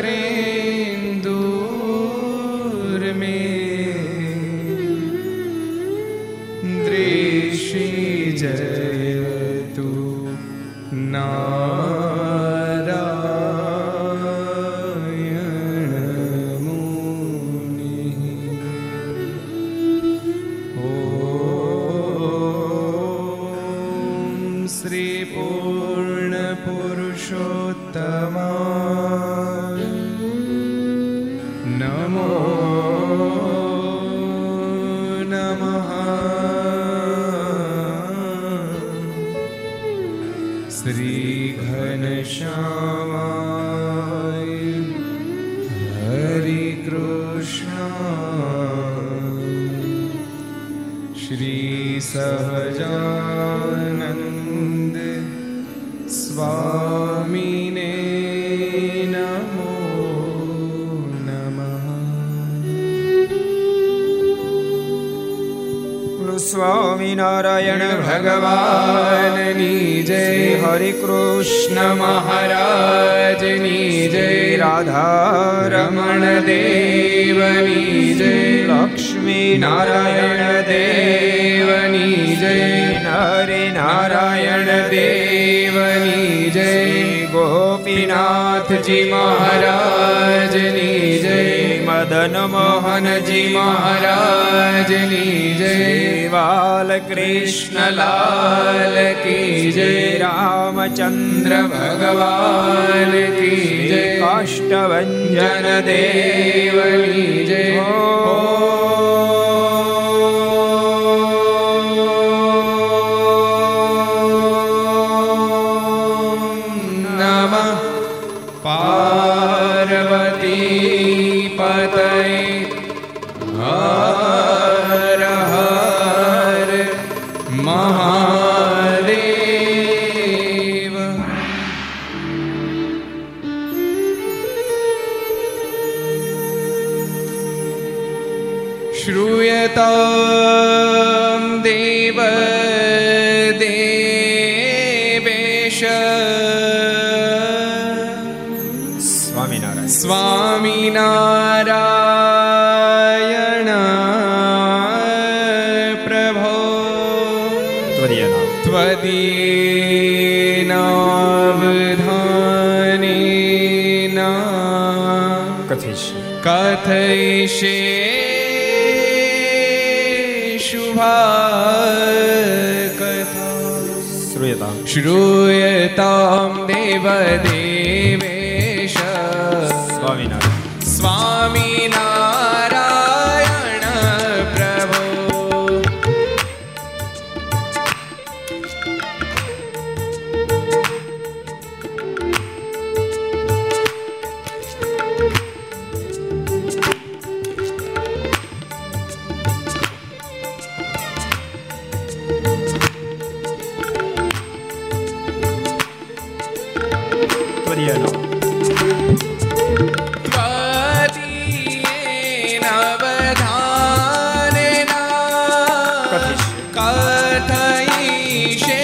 Tre.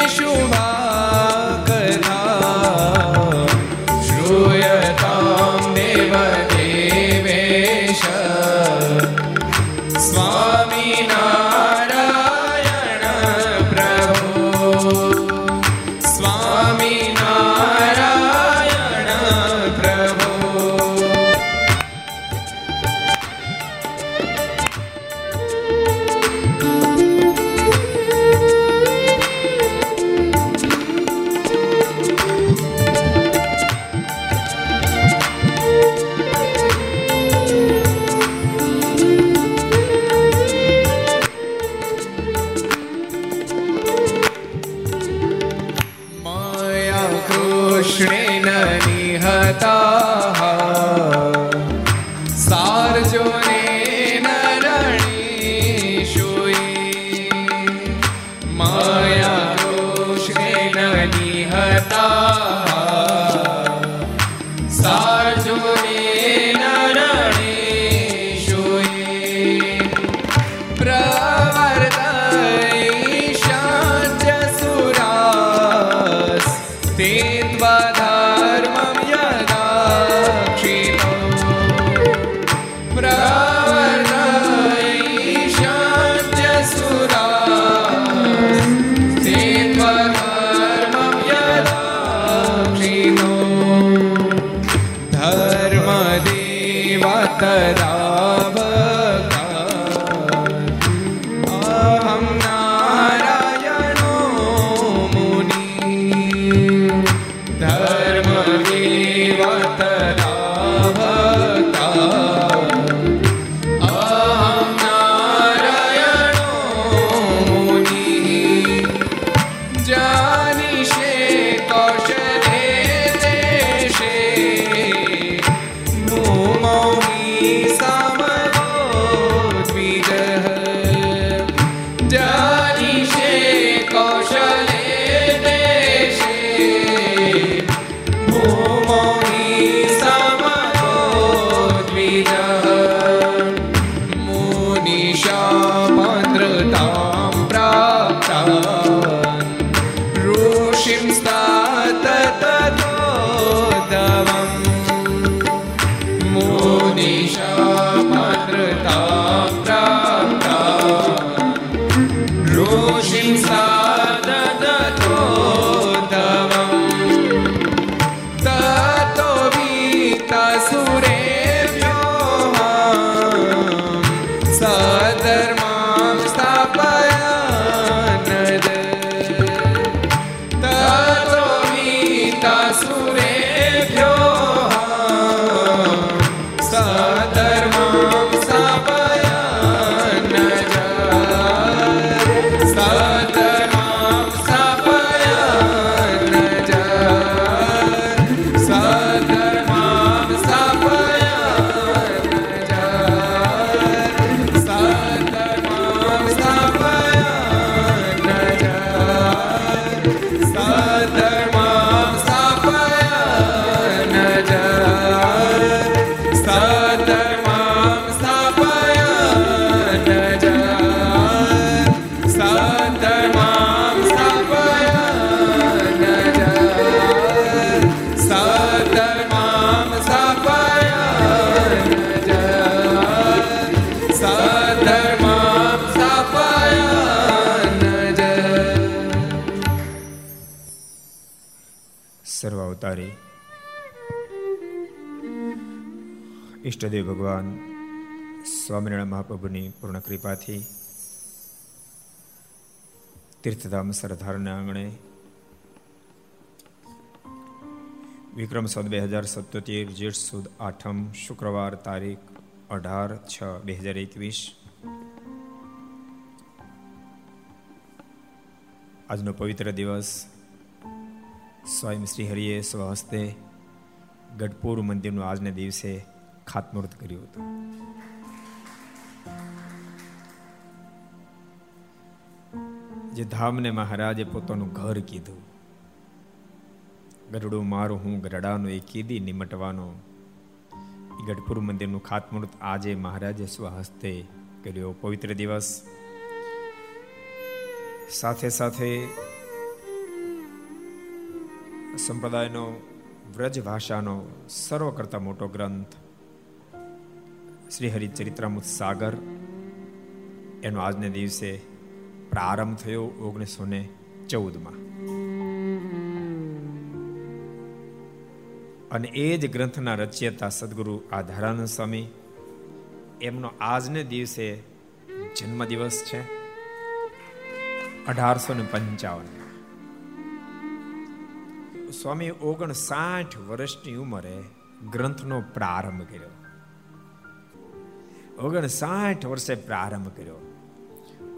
秀吗？तदा અવતારી ઈષ્ટદેવ ભગવાન સ્વામિનારાયણ મહાપ્રભુની પૂર્ણ કૃપાથી તીર્થધામ સરદારના આંગણે વિક્રમ સદ બે હજાર સત્યોતેર જેઠ સુદ આઠમ, શુક્રવાર તારીખ અઢાર છ બે હજાર એકવીસ. આજનો પવિત્ર દિવસ સ્વયં શ્રી હરિએ સ્વહસ્તે ગઢપુર મંદિરનું આજને દિવસે ખાતમુહૂર્ત કર્યું હતું. જે ધામને મહારાજે પોતાનું ઘર કીધું. ગરડું મારું, હું ગરડાનો એ કીધી, નિમટવાનો. ગઢપુર મંદિરનું ખાતમુહૂર્ત આજે મહારાજે સ્વહસ્તે કર્યો. પવિત્ર દિવસ. સાથે સાથે સંપ્રદાયનો, વ્રજ ભાષાનો સર્વ કરતા મોટો ગ્રંથ શ્રી હરિચરિત્રામૃત સાગર. એનો આજને દિવસે પ્રારંભ થયો ઓગણીસો ને ચૌદમાં. અને એ જ ગ્રંથના રચયતા સદગુરુ આધારાનંદ સ્વામી, એમનો આજને દિવસે જન્મદિવસ છે. અઢારસો ને પંચાવન. સ્વામી ઓગણસાઠ વર્ષની ઉંમરે ગ્રંથનો પ્રારંભ કર્યો. ઓગણસાઠ વર્ષે પ્રારંભ કર્યો.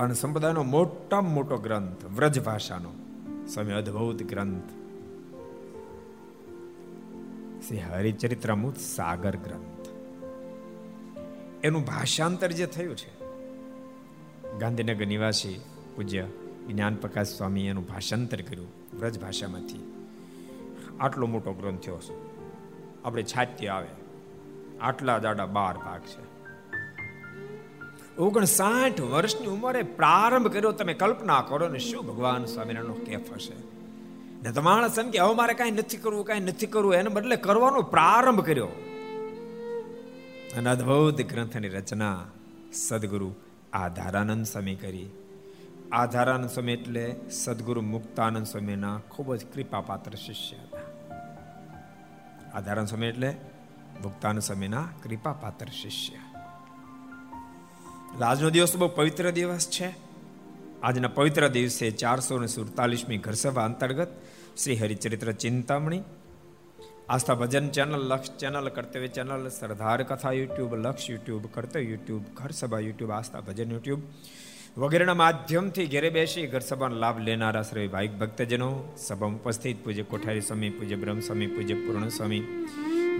અને સંપ્રદાયનો મોટામાં મોટો ગ્રંથ વ્રજ ભાષાનો સ્વામી અદ્ભુત ગ્રંથ. શ્રી હરિચરિત્રમુત સાગર ગ્રંથ. એનું ભાષાંતર જે થયું છે, ગાંધીનગર નિવાસી પૂજ્ય જ્ઞાન પ્રકાશ સ્વામી એનું ભાષાંતર કર્યું વ્રજ ભાષામાંથી આટલો મોટો ગ્રંથ થયો છે. આપણે છાત્ય આવે. આટલા જાડા બાર ભાગ છે. ઓગણસાઠ વર્ષની ઉંમરે પ્રારંભ કર્યો. તમે કલ્પના કરો ને શું ભગવાન સ્વામિનારાયણનો કેફ હશે? ને તમારા સમ કે, હવે મારે કાંઈ નથી કરવું, કાંઈ નથી કરવું. એને બદલે કરવાનો પ્રારંભ કર્યો. અને અદભુત ગ્રંથની રચના સદગુરુ આધારાનંદ સ્વામી કરી. આધારાનંદ સ્વામી એટલે સદગુરુ મુક્તાનંદ સ્વામીના ખૂબ જ કૃપાપાત્ર શિષ્ય. હતા ધારણ સ્વામી એટલે મુક્તાનંદ સ્વામીના કૃપાપાત્ર શિષ્ય આજનો દિવસ બહુ પવિત્ર દિવસ છે આજના પવિત્ર દિવસે ચારસો ને સુડતાલીસમી ઘરસભા અંતર્ગત Shri Haricharitra Chintamani Aastha Bhajan channel Laksh channel Kartavya channel Sardar Katha YouTube Laksh YouTube કર્તવ્ય યુટ્યુબ ઘર સભા યુટ્યુબ આસ્થા ભજન યુટ્યુબ વગેરેના માધ્યમથી ઘેરે બેસી ઘર સભાનો લાભ લેનારા શ્રી ભાઈ ભક્તજનો સભામાં ઉપસ્થિત, પૂજ્ય કોઠારી સ્વામી, પૂજ્ય બ્રહ્મ સ્વામી, પૂજ્ય પૂર્ણ સ્વામી,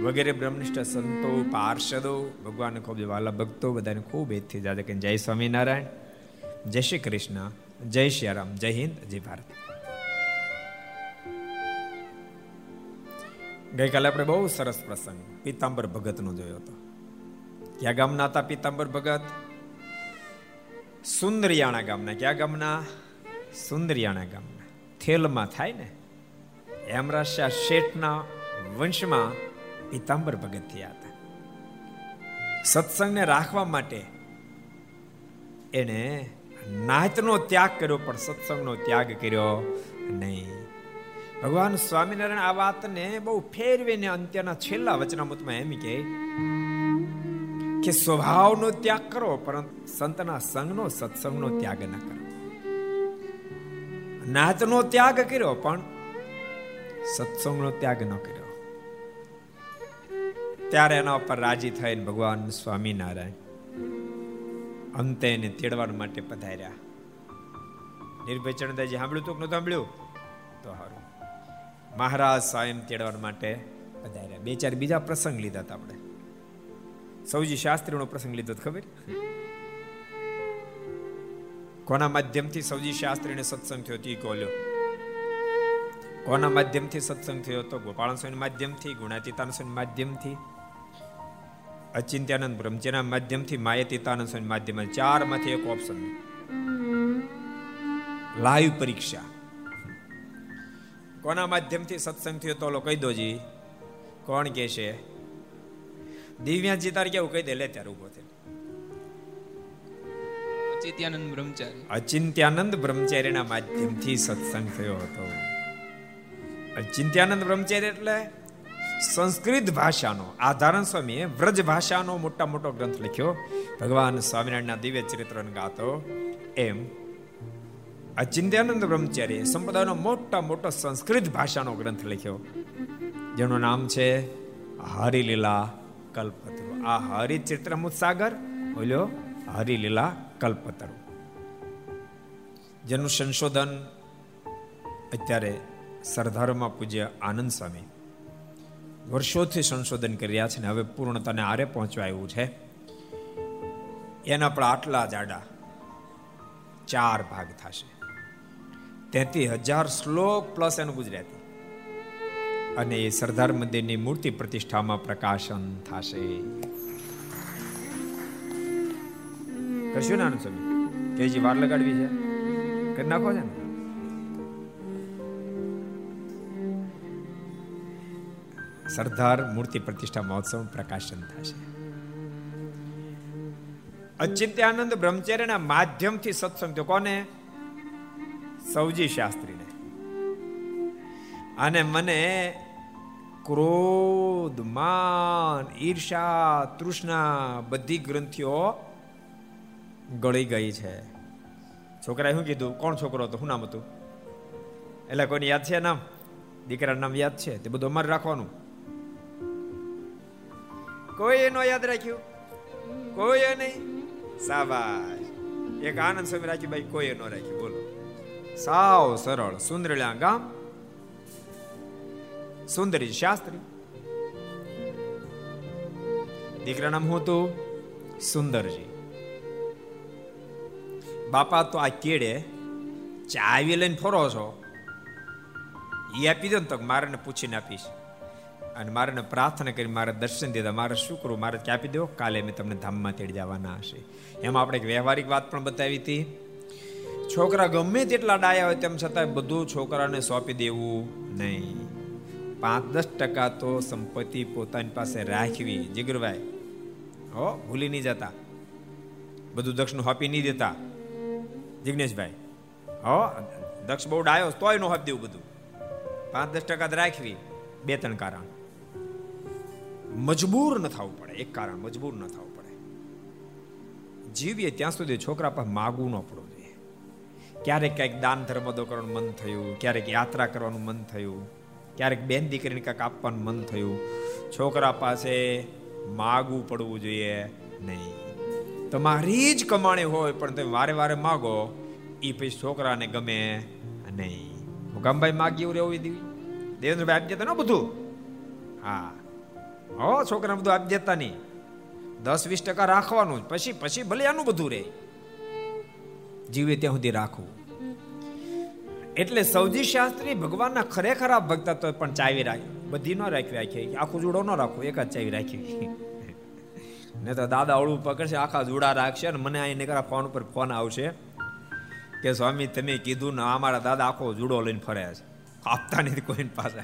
વગેરે બ્રહ્મનિષ્ઠ સંતો, પાર્ષદો, ભગવાન ખૂબ વાલા ભક્તો, બધાને ખૂબ એજથી જાજે કે જય સ્વામિનારાયણ, જય શ્રી કૃષ્ણ, જય શ્રી રામ, જય હિન્દ, જય ભારત. ગઈકાલે આપણે બહુ સરસ પ્રસંગ, પીતાંબર ભગતનો જોયો હતો. ક્યાં ગામના હતા પીતાંબર ભગત? સુંદરિયાણા ગામના. ક્યાં ગામના? સુંદરિયાણા ગામના. થેલમાં થાય ને? હેમરાશા શેઠના વંશમાં પીતાંબર ભગત થયા હતા. સત્સંગને રાખવા માટે એને નાચનો ત્યાગ કર્યો, પણ સત્સંગનો ત્યાગ કર્યો નહીં. ભગવાન સ્વામિનારાયણ આ વાતને બહુ ફેરવીને અંત્યના છેલ્લા વચનામૃતમાં એમ કે કે સ્વભાવનો ત્યાગ કરો, પરંતુ સંતના સંગનો, સત્સંગનો ત્યાગ ન કરો. નાતનો ત્યાગ કર્યો, પણ સત્સંગનો ત્યાગ ન કર્યો. ત્યારે એના ઉપર રાજી થઈને ભગવાન સ્વામિનારાયણ અંતે એને તેડવા માટે પધાર્યા. નિર્ભય ચરણદાસજી સાંભળ્યું તો નતું સાંભળ્યું? તો સારું મહારાજ સ્વયં તેડવા માટે પધાર્યા. બે ચાર બીજા પ્રસંગ લીધા હતા આપણે. સૌજી શાસ્ત્રીનો પ્રસંગ લીધો ખબર? કોના માધ્યમથી સૌજી શાસ્ત્રીને સત્સંગ થયો તી કોલ્યો? કોના માધ્યમથી સત્સંગ થયો તો ગોપાલ સ્વામી માધ્યમથી ગુણાતીતાન સ્વામી માધ્યમથી, અચિંત્યાનંદ બ્રહ્મચર્યના માધ્યમથી માયતીતાનંદ સ્વામી માધ્યમ ચારમાંથી એક ઓપ્શન લાઈવ પરીક્ષા. કોના માધ્યમથી સત્સંગ થયો તો કહી દોજી કોણ કે છે? દિવ્યાજી તારે કેવું કહી દે લે ત્યારે ઊભો થઈ અચિત્યાનંદ બ્રહ્મચારી. અચિંત્યાનંદ બ્રહ્મચારીના માધ્યમથી સત્સંગ થયો હતો. અચિંત્યાનંદ બ્રહ્મચારી એટલે સંસ્કૃત ભાષાનો આધારણ સ્વામીએ વ્રજ ભાષાનો મોટા મોટો ગ્રંથ લખ્યો. ભગવાન સ્વામિનારાયણના દિવ્ય ચરિત્રને ગાતો એમ. અચિંત્યાનંદ બ્રહ્મચારી સંપ્રદાયનો મોટા મોટો સંસ્કૃત ભાષાનો ગ્રંથ લખ્યો. જેનું નામ છે હરિલીલા કલ્પતરુ. આ હરિચિત્રમુત સાગર બોલ્યો હરિલીલા કલ્પતરુ. જેનું સંશોધન અત્યારે સરદારમાં પૂજ્ય આનંદ સ્વામી વર્ષોથી સંશોધન કરી રહ્યા છે ને હવે પૂર્ણતાને આરે પહોંચવા આવ્યું છે. એના પણ આટલા જાડા ચાર ભાગ થશે. તેત્રી હજાર શ્લોક પ્લસ એનું ગુજરાતી. અને એ સરદાર મંદિરની મૂર્તિ પ્રતિષ્ઠામાં પ્રકાશન થશે. કશું ને આનંદ સ્વામી? કે હજી વાર લગાડવી છે? કરી નાખો છે ને? સરદાર મૂર્તિ પ્રતિષ્ઠા મહોત્સવ પ્રકાશન થશે. અચિંત્યાનંદ બ્રહ્મચર્યના માધ્યમથી સત્સંગ કોને? સૌજી શાસ્ત્રીને. અને મને ક્રોધ, માન ઈર્ષા તૃષ્ણા બધી ગ્રંથિઓ ગળી ગઈ છે. છોકરાએ શું કીધું? કોણ છોકરો હતો? શું નામ હતું? એટલે કોઈને યાદ છે નામ? દીકરાનું નામ યાદ છે? તે બધું અમારે રાખવાનું. કોઈ એનો યાદ રાખ્યું? કોઈ નહીં? સાબાશ એક આનંદ સ્વામી રાખ્યું, ભાઈ, કોઈ ન રાખ્યું. બોલો. સાવ સરળ સુંદરલા ગામ સુંદરી શાસ્ત્રી. દીકરા નામ હું તું સુંદરજી. બાપા તો આ કેડે ચાવી લઈને ફરો છો. એ આપી દો ને તો મારે પૂછીને આપીશ. અને મારે પ્રાર્થના કરી મારે દર્શન દીધા. મારે શું કરવું? મારે ક્યાં આપી દો. કાલે મેં તમને ધામમાં તેડી જવાના હશે. એમાં આપણે એક વ્યવહારિક વાત પણ બતાવી હતી. છોકરા ગમે તેટલા ડાયા હોય તેમ છતાં બધું છોકરાને સોંપી દેવું નહીં. પાંચ દસ ટકા તો સંપત્તિ પોતાની પાસે રાખવી જીગરભાઈ. હો, ભૂલી નહીં જતા. બધું દક્ષનું હોપી નહીં દેતા. જિગ્નેશભાઈ, હો, દક્ષ બહુ ડાયો, તોય નો હોપ દેવું બધું. પાંચ દસ ટકા રાખવી. બે ત્રણ કારણ. મજબૂર ન થવું પડે, એક કારણ, મજબૂર ન થવું પડે. જીવીએ ત્યાં સુધી છોકરા પર માગવું ન પડવું જોઈએ. ક્યારેક ક્યાંક દાન ધર્મ કરવાનું મન થયું, ક્યારેક યાત્રા કરવાનું મન થયું. ક્યારેક બેન દીકરીને કાંઈક આપવાનું મન થયું. છોકરા પાસે માગવું પડવું જોઈએ નહીં. તમારી જ કમાણી હોય, પણ તમે વારે વારે માગો એ પછી છોકરાને ગમે નહીં. મુકામભાઈ માગ્યું રહેવું દેવી દેવેન્દ્રભાઈ આપી દેતા ને બધું? હા. હો છોકરા બધું આપી દેતા નહીં. દસ વીસ ટકા રાખવાનું પછી પછી ભલે આનું બધું રહે. જીવે ત્યાં સુધી રાખવું. એટલે સૌજી શાસ્ત્રી ભગવાનના ખરેખરા ભક્ત તો પણ ચાવી રાખી. બધી ન રાખી રાખી આખું જુડો ન રાખો એક જ ચાવી રાખી. ને તો દાદા ઓળું પકડશે, આખા જુડા રાખશે અને મને અહીં નીકળા ફોન ઉપર ફોન આવશે કે, સ્વામી, તમે કીધું ને અમારા દાદા આખો જુડો લઈને ફરે છે. આપતા નથી કોઈની પાસે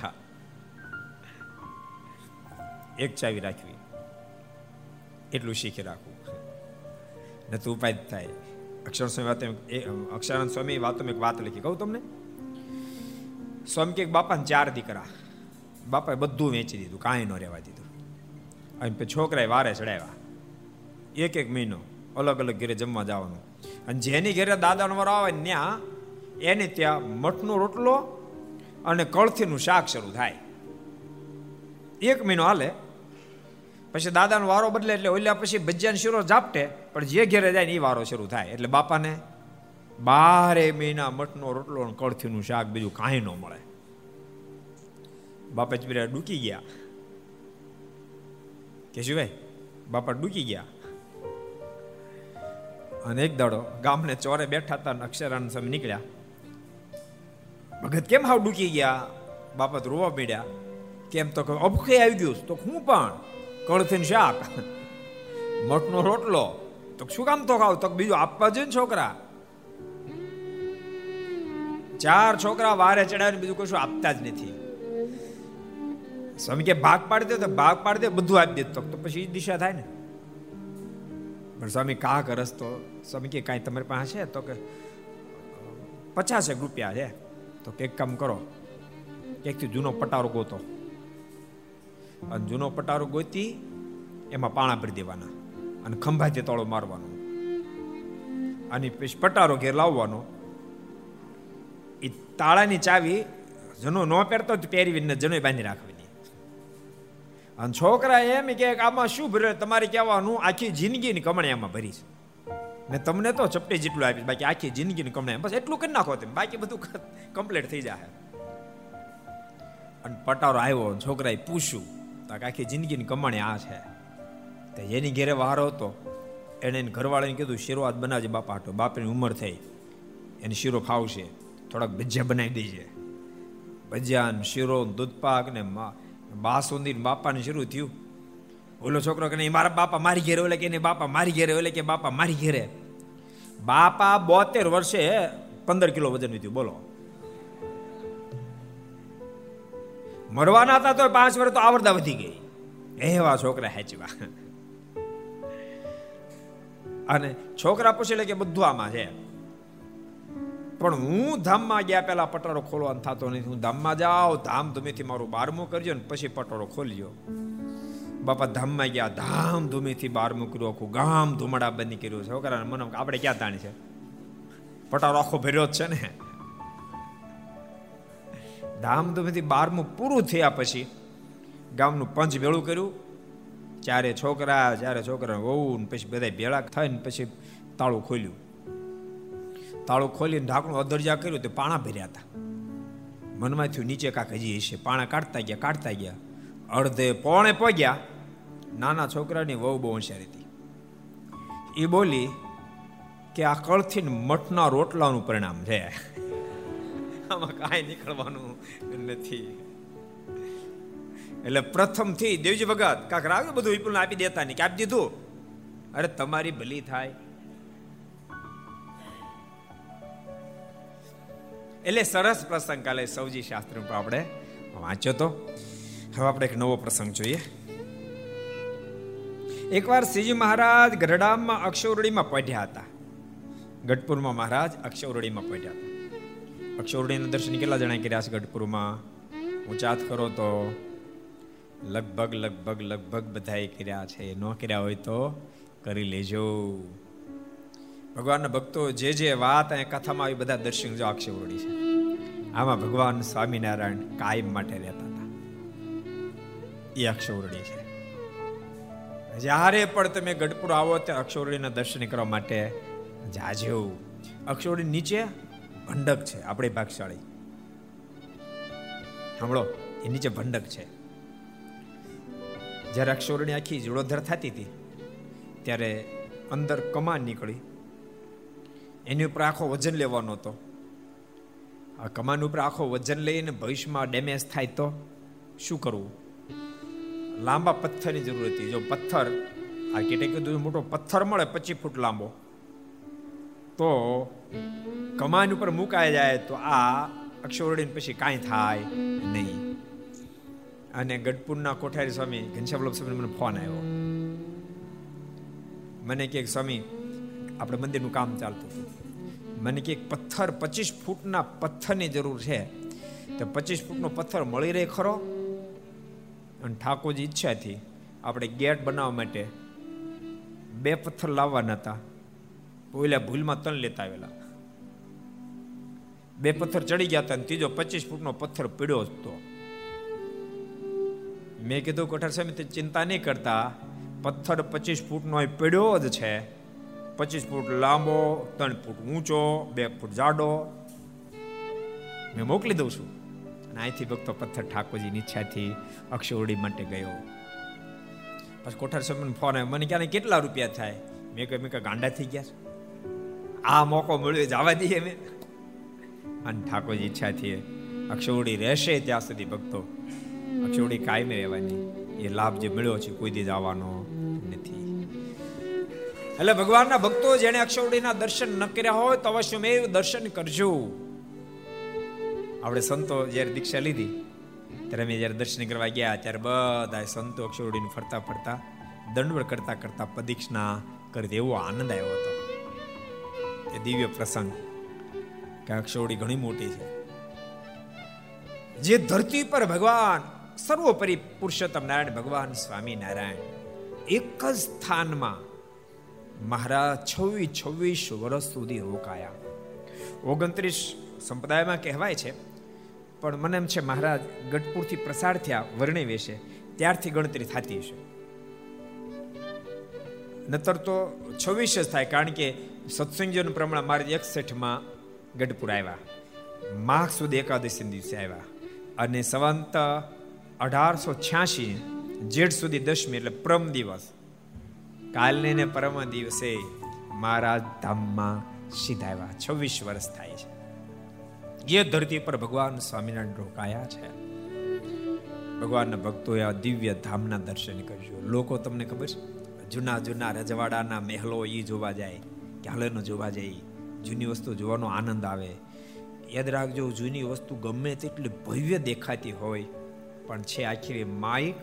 એક ચાવી રાખવી. એટલું શીખી રાખવું. ને તું ઉપાય થાય. અક્ષર સ્વામી વાત અક્ષરાનંદ સ્વામી વાતો એક વાત લખી. કહું તમને? સ્વામી કે બાપાને ચાર દીકરા. બાપાએ બધું વેચી દીધું, કાંઈ ન રહેવા દીધું. અને છોકરાએ વારે ચડાવ્યા. એક એક મહિનો અલગ અલગ ઘેરે જમવા જવાનું. અને જેની ઘેરે દાદાનો વર આવે ત્યાં, એને ત્યાં મઠનો રોટલો અને કળથીનું શાક શરૂ થાય. એક મહિનો હાલે. પછી દાદાનો વારો બદલે એટલે ઓલ્યા પછી ભજીયાનો શીરો ઝાપટે પણ જે ઘેરે જાય ને એ વારો શરૂ થાય. એટલે બાપાને બારે મહિના મઠનો રોટલો કળથીનું શાક બીજું કાંઈ ન મળે. બાપા ચીરા ડૂકી ગયા. કે શું ભાઈ? બાપા ડૂકી ગયા. અને એક દાડો ગામને ચોરે બેઠા હતા અક્ષરાન સ્વામી નીકળ્યા. ભગત કેમ હાવ ડૂકી ગયા? બાપા તો રોવા મીડ્યા. કેમ તો અભખે આવી ગયું તો હું પણ? કળથી શાક. મઠનો રોટલો. તો શું કામ તો ખાવ? તો બીજું આપવા જોઈએ છોકરા. ચાર છોકરા વારે ચડાવીને બીજું કશું આપતા જ નથી. સ્વામી કે ભાગ પાડી દે તો ભાગ પાડી દે, બધું આપી દે તો પછી દિશા થાય ને. પણ સ્વામી કા કરસ તો, સ્વામી કે કાંઈ તમારી પાસે છે? તો કે પચાસ એક રૂપિયા છે. તો કે કામ કરો એકથી જૂનો પટારો ગોતો. અને જૂનો પટારો ગોતી, એમાં પાણા ભરી દેવાના અને ખંભાથી તળો મારવાનો. અને પટારો ઘેર લાવવાનો. એ તાળાની ચાવી જનો ન પહેરતો પહેરવીને જનોય બાંધી રાખવાની. અને છોકરા એમ કે આમાં શું ભર્યું? તમારે કહેવાનું, આખી જિંદગીની કમણી આમાં ભરી છે. મેં તમને તો ચપટી જેટલું આપીશ, બાકી આખી જિંદગીની કમણી, બસ એટલું કરી નાખો તમે, બાકી બધું કમ્પ્લીટ થઈ જાય અને પટારો આવ્યો છોકરાએ પૂછ્યું, તો આખી જિંદગીની કમાણી આ છે? તો એની ઘેરે વારો હતો. એને ઘરવાળાને કીધું શીરવાદ બનાવજે બાપા હાટો, બાપની ઉંમર થઈ. એને શીરો ખાવશે. થોડાક ભજીયા બનાવી દેજે. ભજીયા શીરો દૂધપાક ને બાસુંદી બાપાને શરૂ થયું. ઓલો છોકરો કે નહીં, મારા બાપા મારી ઘેરે ઓલે કે નહીં, બાપા મારી ઘેરે ઓલે કે બાપા મારી ઘેરે. બાપા બોતેર વર્ષે પંદર કિલો વજન થયું બોલો. મરવાના હતા તો પાંચ વર્ષ તો આવડતા વધી ગઈ. એવા છોકરા હેચવા અને છોકરા પૂછે કે બધું આમાં છે. પણ હું ધામમાં ગયા પેલા પટારો ખોલવાનો થતો નથી. હું ધામમાં જાઉં ધામ ધૂમેથી મારું બારમું કરજો ને પછી પટારો ખોલ્યો. બાપા ધામમાં ગયા, ધામ ધૂમેથી બારમું કર્યું, આખું ગામ ધુમાડા બની કર્યું છોકરાને મને આપણે ક્યાં તાણી છે? પટારો આખો ભર્યો જ છે ને. ધામધૂમથી બારમું પૂરું થયા પછી ગામનું પંચ ભેળું કર્યું. ચારે છોકરા ચારે છોકરા વહુ ને પછી બધા ભેળા થઈને પછી તાળું ખોલ્યું. તાળું ખોલીને ઢાંકણું અદરજા કર્યું તે પાણા ભર્યા હતા. મનમાં થયું, નીચે કાંક હજી હશે. પાણા કાઢતા ગયા કાઢતા ગયા. અડધે પોણે પગ્યા. નાના છોકરાની વહુ બહુ હોશિયારી હતી. એ બોલી કે આ કળથી મઠના રોટલાનું પરિણામ છે. આમાં કાંઈ નીકળવાનું નથી. એટલે પ્રથમથી દેવજી ભગત કાંક રાવ્યું બધું વિપુલ આપી દેતા નહીં. કે આપી દીધું? અરે, તમારી ભલી થાય. એટલે સરસ પ્રસંગ કાલે સૌજી શાસ્ત્ર આપણે વાંચ્યો તો. હવે આપણે એક નવો પ્રસંગ જોઈએ. એકવાર શ્રીજી મહારાજ ગરડામાં અક્ષરડીમાં પડ્યા હતા. ગઢપુરમાં મહારાજ અક્ષરડીમાં પડ્યા હતા. અક્ષરડીના દર્શન કેટલા જણા કર્યા છે ગઢપુરમાં? ઊંચાત કરો તો લગભગ લગભગ લગભગ બધાએ કર્યા છે. ન કર્યા હોય તો કરી લેજો. ભગવાનના ભક્તો જે જે વાત અહીંયા કથામાં આવી બધા દર્શન જો અક્ષોરણી છે. આમાં ભગવાન સ્વામિનારાયણ કાયમ માટે રહેતા હતા. એ અક્ષરડી છે. જ્યારે પણ તમે ગઢપુર આવો ત્યારે અક્ષરડીના દર્શન કરવા માટે જાજો. અક્ષરડી નીચે ભંડક છે, આપણે ભાગશાળી. સાંભળો, એ નીચે ભંડક છે. જ્યારે અક્ષરડી આખી જોડોધર થતી હતી, ત્યારે અંદર કમાન નીકળી. એની ઉપર આખો વજન લેવાનો હતો. આ કમાન ઉપર આખો વજન લઈને ભવિષ્યમાં ડેમેજ થાય તો શું કરવું? લાંબા પથ્થરની જરૂર હતી. જો પથ્થર આર્કિટેક્ટ કીધું મોટો પથ્થર મળે પચીસ ફૂટ લાંબો. તો કમાન ઉપર મુકાઈ જાય તો આ અક્ષોરડી પછી કાંઈ થાય નહીં. અને ગઢપુરના કોઠારી સ્વામી ઘનશ્યામ સ્વામી મને ફોન આવ્યો. મને કે સ્વામી આપણે મંદિરનું કામ ચાલતું હતું. મને કે પથ્થર પચીસ ફૂટના પથ્થરની જરૂર છે. તો પચીસ ફૂટનો પથ્થર મળી રહે ખરો? અને ઠાકોરજી ઈચ્છાથી આપણે ગેટ બનાવવા માટે બે પથ્થર લાવવાના હતા. ઓલા ભૂલમાં ત્રણ લેતા આવેલા. બે પથ્થર ચડી ગયા હતા ત્રીજો પચીસ ફૂટનો પથ્થર પીડ્યો હતો. મેં કીધું, કોઠાર સ્વામી ચિંતા નહીં કરતા. પથ્થર પચીસ ફૂટનો પીડ્યો જ છે. પચીસ ફૂટ લાંબો, ત્રણ ફૂટ ઊંચો, બે ફૂટ જાડો. મેં મોકલી દઉં છું. અને અહીંથી ભક્તો પથ્થર ઠાકોરજીની ઈચ્છાથી અક્ષોરડી માટે ગયો. પછી કોઠાર સ્વામીનો ફોન આવ્યો મને ક્યાં કેટલા રૂપિયા થાય? મેં કહ્યું મેં કહ્યું, ગાંડા થઈ ગયા આ મોકો મળ્યો જવા દઈએ મેં અને ઠાકોરજી ઈચ્છાથી અક્ષોડી રહેશે ત્યાં સુધી ભક્તો. અક્ષોડી કાયમી રહેવાની. એ લાભ જે મળ્યો છે, કોઈ દી જવાનો એટલે ભગવાનના ભક્તો જેને અક્ષોડીના દર્શન ન કર્યા હોય તો મેં દર્શન કરજો. આપણે સંતો જ્યારે દીક્ષા લીધી, ત્યારે અમે જ્યારે દર્શન કરવા ગયા, ત્યારે બધા સંતો અક્ષરડીને ફરતા ફરતા, દંડવડ કરતા કરતા પ્રદીક્ષના કરી એવો આનંદ આવ્યો હતો. એ દિવ્ય પ્રસંગ કે અક્ષરડી ઘણી મોટી છે. જે ધરતી પર ભગવાન સર્વોપરી પુરુષોત્તમ નારાયણ, ભગવાન સ્વામી નારાયણ એક જ સ્થાનમાં મહારાજ છવ્વીસ છવ્વીસ વર્ષ સુધી રોકાયા. ઓગણત્રીસ સંપ્રદાયમાં કહેવાય છે, પણ મને એમ છે મહારાજ ગઢપુરથી પ્રસાર થયા, વર્ણે વેશે. ત્યારથી ગણતરી થતી હશે. નતર તો છવ્વીસ જ થાય, કારણ કે સત્સંગીઓનું પ્રમાણ મારે એકસઠમાં ગઢપુર આવ્યા. માઘ સુધી એકાદશી દિવસે આવ્યા. અને સંવંત અઢારસો છ્યાસી, જેઠ સુધી દસમી એટલે પ્રમ દિવસ. કાલને ને પરમ દિવસે મહારાજ ધામમાં સીધા આવ્યા છવ્વીસ વર્ષ થાય છે. જે ધરતી પર ભગવાન સ્વામિનારાયણ રોકાયા છે. ભગવાનના ભક્તોએ આ દિવ્ય ધામના દર્શન કરજો લોકો તમને ખબર છે? જૂના જૂના રજવાડાના મહેલો એ જોવા જાય ક્યાલેનો જોવા જાય, જૂની વસ્તુ જોવાનો આનંદ આવે. યાદ રાખજો, જૂની વસ્તુ ગમે તેટલી ભવ્ય દેખાતી હોય, પણ છે આખી માય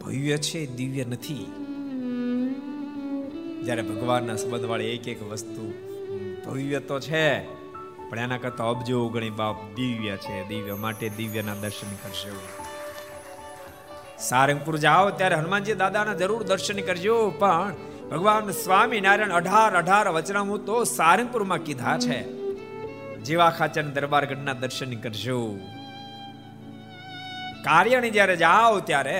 ભવ્ય છે, દિવ્ય નથી. જ્યારે ભગવાનના સંબંધવાળી એક એક વસ્તુ ભવ્ય તો છે, પણ એના કરતા અબજો ગણી બાપ દિવ્ય છે. દિવ્ય માટે દિવ્યના દર્શન કરશે સારંગપુર જાઓ ત્યારે હનુમાનજી દાદાના જરૂર દર્શન કરજો, પણ ભગવાન સ્વામિનારાયણ અઢાર અઢાર વચનામું તો સારંગપુરમાં કીધા છે. જીવા ખાચર દરબારગઢના દર્શન કરજો. કાર્યની જ્યારે જાઓ ત્યારે